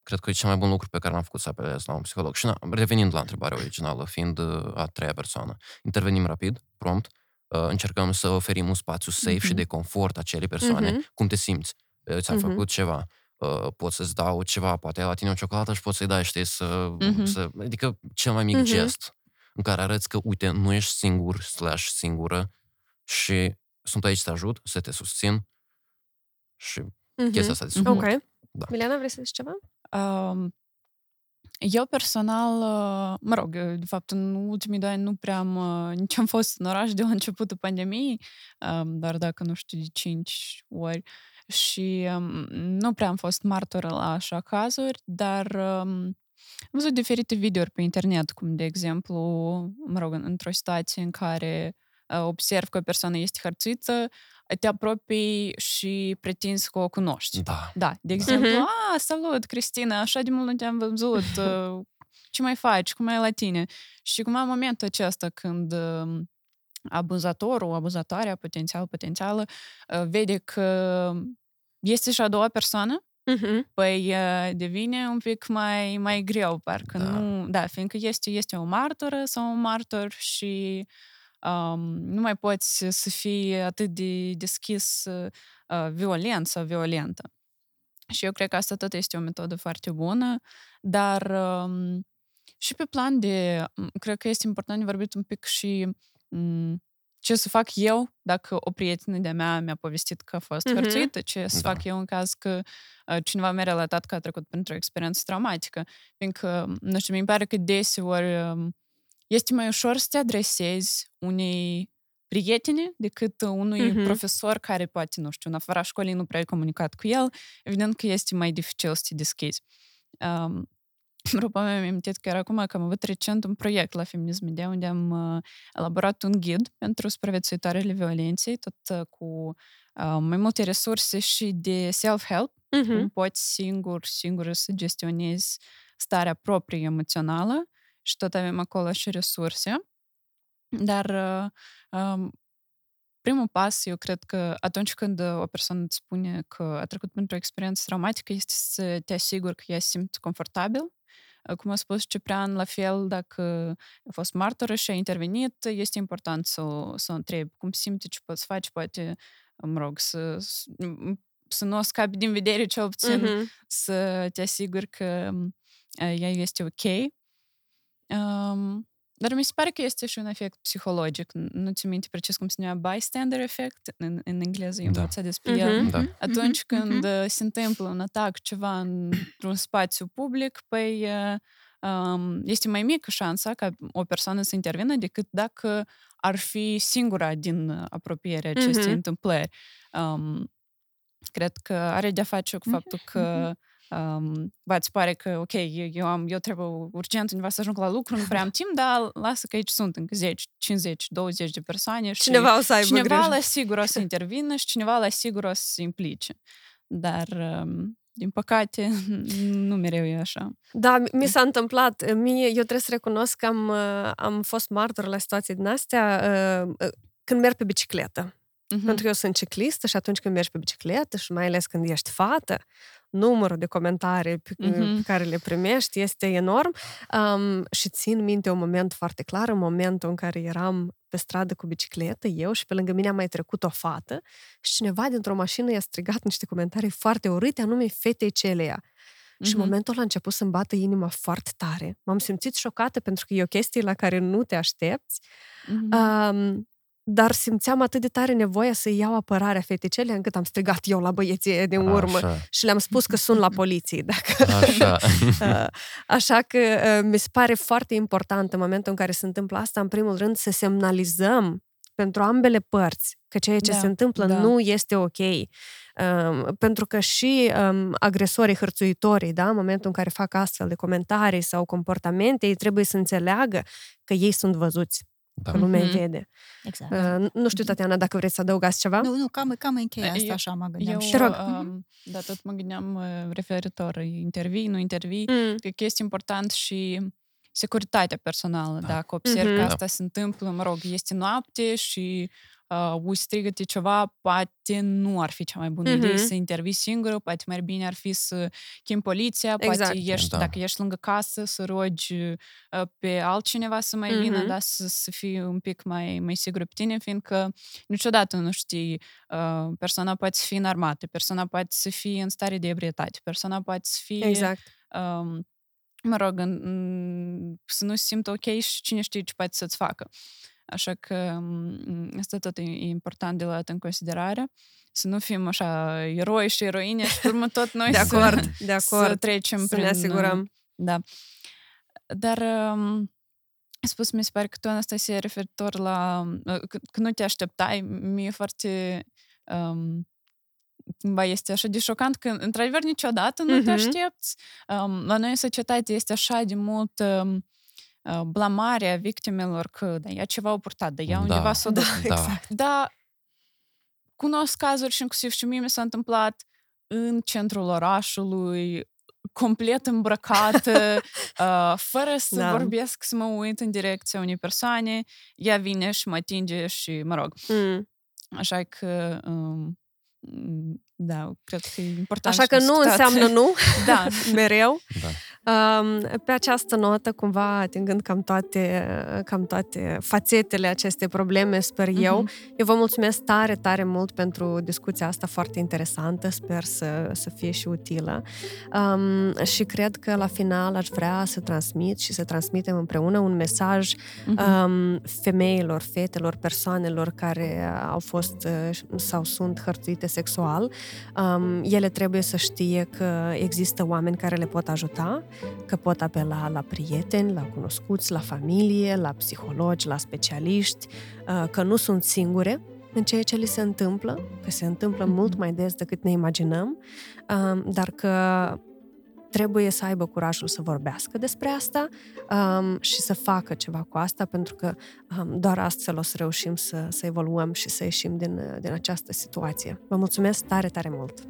cred că e cel mai bun lucru pe care l-am făcut să apelez la un psiholog. Și na, revenind la întrebarea originală, fiind uh, a treia persoană, intervenim rapid, prompt, uh, încercăm să oferim un spațiu safe și Mhm. de confort acelei persoane. Mhm. Cum te simți? Uh, Ți-a Mhm. făcut ceva? Uh, pot să-ți dau ceva, poate ai la tine o ciocolată și poți să-i dai, știi, să, Mhm. să... Adică cel mai mic Mhm. gest în care arăți că, uite, nu ești singur slash singură și sunt aici să te ajut, să te susțin și Mhm. chestia asta de Mhm. suport. Ok. Da. Miliana, vrei să zici ceva? Um, Eu personal, mă rog, de fapt, în ultimii doi ani nu prea am, nici am fost în oraș de la începutul pandemiei, dar dacă nu știu, de cinci ori și nu prea am fost martoră la așa cazuri, dar am văzut diferite videouri pe internet, cum de exemplu, mă rog, într-o situație în care observ că o persoană este hărțuită, te apropii și pretinzi că o cunoști. Da. Da, de exemplu, Mhm. a, salut, Cristina, așa de mult nu te-am văzut, uh, ce mai faci, cum e la tine? Și cum am momentul acesta când uh, abuzatorul, abuzatoarea, potențial, potențială, uh, vede că este și a doua persoană, Mhm. păi uh, devine un pic mai, mai greu, parcă Da. nu... Da, fiindcă este, este o martoră sau un martor și um, nu mai poți să fii atât de deschis uh, violent sau violentă. Și eu cred că asta tot este o metodă foarte bună, dar um, și pe plan de... Cred că este important de vorbit un pic și um, ce să fac eu dacă o prietenă de-a mea mi-a povestit că a fost Mhm. hărțuită, ce să Da. fac eu în caz că uh, cineva mi-a relatat că a trecut printr-o experiență traumatică. Fiindcă, nu știu, mi pare că deseori um, este mai ușor să te adresezi unei prietene decât unui Mhm. profesor care poate, nu știu, în afara școlii nu prea ai comunicat cu el. Evident că este mai dificil să te deschizi. Um, Apropo, mi-am amintit că era acum că am avut recent un proiect la Feminism Media unde am uh, elaborat un ghid pentru supraviețuitoarele violenței, tot uh, cu uh, mai multe resurse și de self-help, Mhm. cum poți singur, singur să gestionezi starea proprie emoțională și tot avem acolo și resurse. Dar uh, um, primul pas, eu cred că atunci când o persoană îți spune că a trecut printr-o experiență traumatică, este să te asiguri că ea se simte confortabil. Uh, Cum a spus Ciprian, la fel, dacă a fost martoră și a intervenit, este important să, o- să o întrebi cum simte, ce poți face, poate, mă rog, să, să, să nu o scapi din vedere cel puțin Mhm. să te asiguri că uh, ea este ok. Um, dar mi se pare că este și un efect psihologic. N- Nu ți minte precis cum se numea bystander effect în, în engleză, eu Da. învățat despre el. Mhm. Da. Atunci Mhm, când uh, se întâmplă un atac, ceva într-un spațiu public, păi uh, um, este mai mică șansa ca o persoană să intervină decât dacă ar fi singura din uh, apropierea acestei Mhm. întâmplări. Um, cred că are de-a face cu faptul că um, va îți pare că, ok, eu, eu, am, eu trebuie urgent undeva să ajung la lucru, nu prea am timp, dar lasă că aici sunt încă 10, 50, 20 de persoane și Cineva o să aibă cineva grijă. la sigur o să intervină și cineva la sigur o să se implice. Dar, um, din păcate, nu mereu e așa. Da, mi- mi s-a întâmplat. Mie, eu trebuie să recunosc că am, uh, am fost martor la situații din astea uh, uh, când merg pe bicicletă. Mhm. Pentru că eu sunt ciclistă și atunci când mergi pe bicicletă și mai ales când ești fată, numărul de comentarii pe, Mhm. pe care le primești este enorm. Um, și țin minte un moment foarte clar, în momentul în care eram pe stradă cu bicicletă, eu și pe lângă mine a mai trecut o fată și cineva dintr-o mașină i-a strigat niște comentarii foarte urâte, anume fetei celea. Și în Mhm. momentul ăla a început să-mi bată inima foarte tare. M-am simțit șocată pentru că e o chestie la care nu te aștepți. Mhm. Um, dar simțeam atât de tare nevoia să iau apărarea fetei celea încât am strigat eu la băieții ăia din urmă Așa. și le-am spus că sunt la poliție. Dacă... Așa. [laughs] Uh, Așa că uh, mi se pare foarte important în momentul în care se întâmplă asta, în primul rând, să semnalizăm pentru ambele părți că ceea ce Da, se întâmplă da. nu este ok. Um, pentru că și um, agresorii, hărțuitorii, da, în momentul în care fac astfel de comentarii sau comportamente, ei trebuie să înțeleagă că ei sunt văzuți, Da. că lumea îi Mhm. vede. Exact. Uh, nu știu, Tatiana, dacă vreți să adăugați ceva? Nu, nu, cam, cam încheie Eu- asta, așa mă gândeam. Eu, și Te rog. um, da, tot mă gândeam uh, referitor, intervii, nu intervii, Mm. cred că este important și securitatea personală. Da. Dacă observi Mhm. că Da. asta se întâmplă, mă rog, este noapte și uh, uiți strigăte ceva, poate nu ar fi cea mai bună Mhm. idee să intervii singură, poate mai bine ar fi să chem poliția, Exact. poate ești, Da. dacă ești lângă casă, să rogi uh, pe altcineva să mai vină, Mhm. dar să, să fii un pic mai, mai sigur pe tine, fiindcă niciodată nu știi, uh, persoana poate să fie înarmată, persoana poate să fie în stare de ebrietate, persoana poate să fie Exact. um, mă rog, în, în, să nu se simtă ok și cine știe ce poate să-ți facă. Așa că m, asta tot e, e important de luat în considerare. Să nu fim așa eroi și eroine și pe urmă tot noi [laughs] De să, acord, [laughs] de să acord. trecem Să prin, ne asigurăm. Da. Dar um, spus, mi se pare că tu, Anastasia, referitor la uh, că, că nu te așteptai, mi-e foarte um, cumva este așa de șocant că, într-adevăr, niciodată nu mm-hmm. te aștepți. Um, la noi în societate este așa de mult um, blamarea victimelor că da, ea ceva au purtat, da, ea da, undeva s-o da, exact. Da, cunosc cazuri și inclusiv și mie mi s-a întâmplat în centrul orașului, complet îmbrăcată, uh, fără să da. vorbesc, să mă uit în direcția unei persoane, ea vine și mă atinge și, mă rog. Mm. Așa că um, da, cred că e important. Așa că nu situație. înseamnă nu, [laughs] da. mereu. Da. Pe această notă, cumva, atingând cam toate, cam toate fațetele acestei probleme, sper uh-huh. eu, eu vă mulțumesc tare, tare mult pentru discuția asta foarte interesantă, sper să, să fie și utilă. Um, și cred că la final aș vrea să transmit și să transmitem împreună un mesaj uh-huh. um, femeilor, fetelor, persoanelor care au fost sau sunt hărțuite sexual. Um, ele trebuie să știe că există oameni care le pot ajuta, că pot apela la prieteni, la cunoscuți, la familie, la psihologi, la specialiști, uh, că nu sunt singure în ceea ce li se întâmplă, că se întâmplă mm-hmm. mult mai des decât ne imaginăm, um, dar că trebuie să aibă curajul să vorbească despre asta um, și să facă ceva cu asta, pentru că um, doar astfel o să reușim să, să evoluăm și să ieșim din, din această situație. Vă mulțumesc tare, tare mult!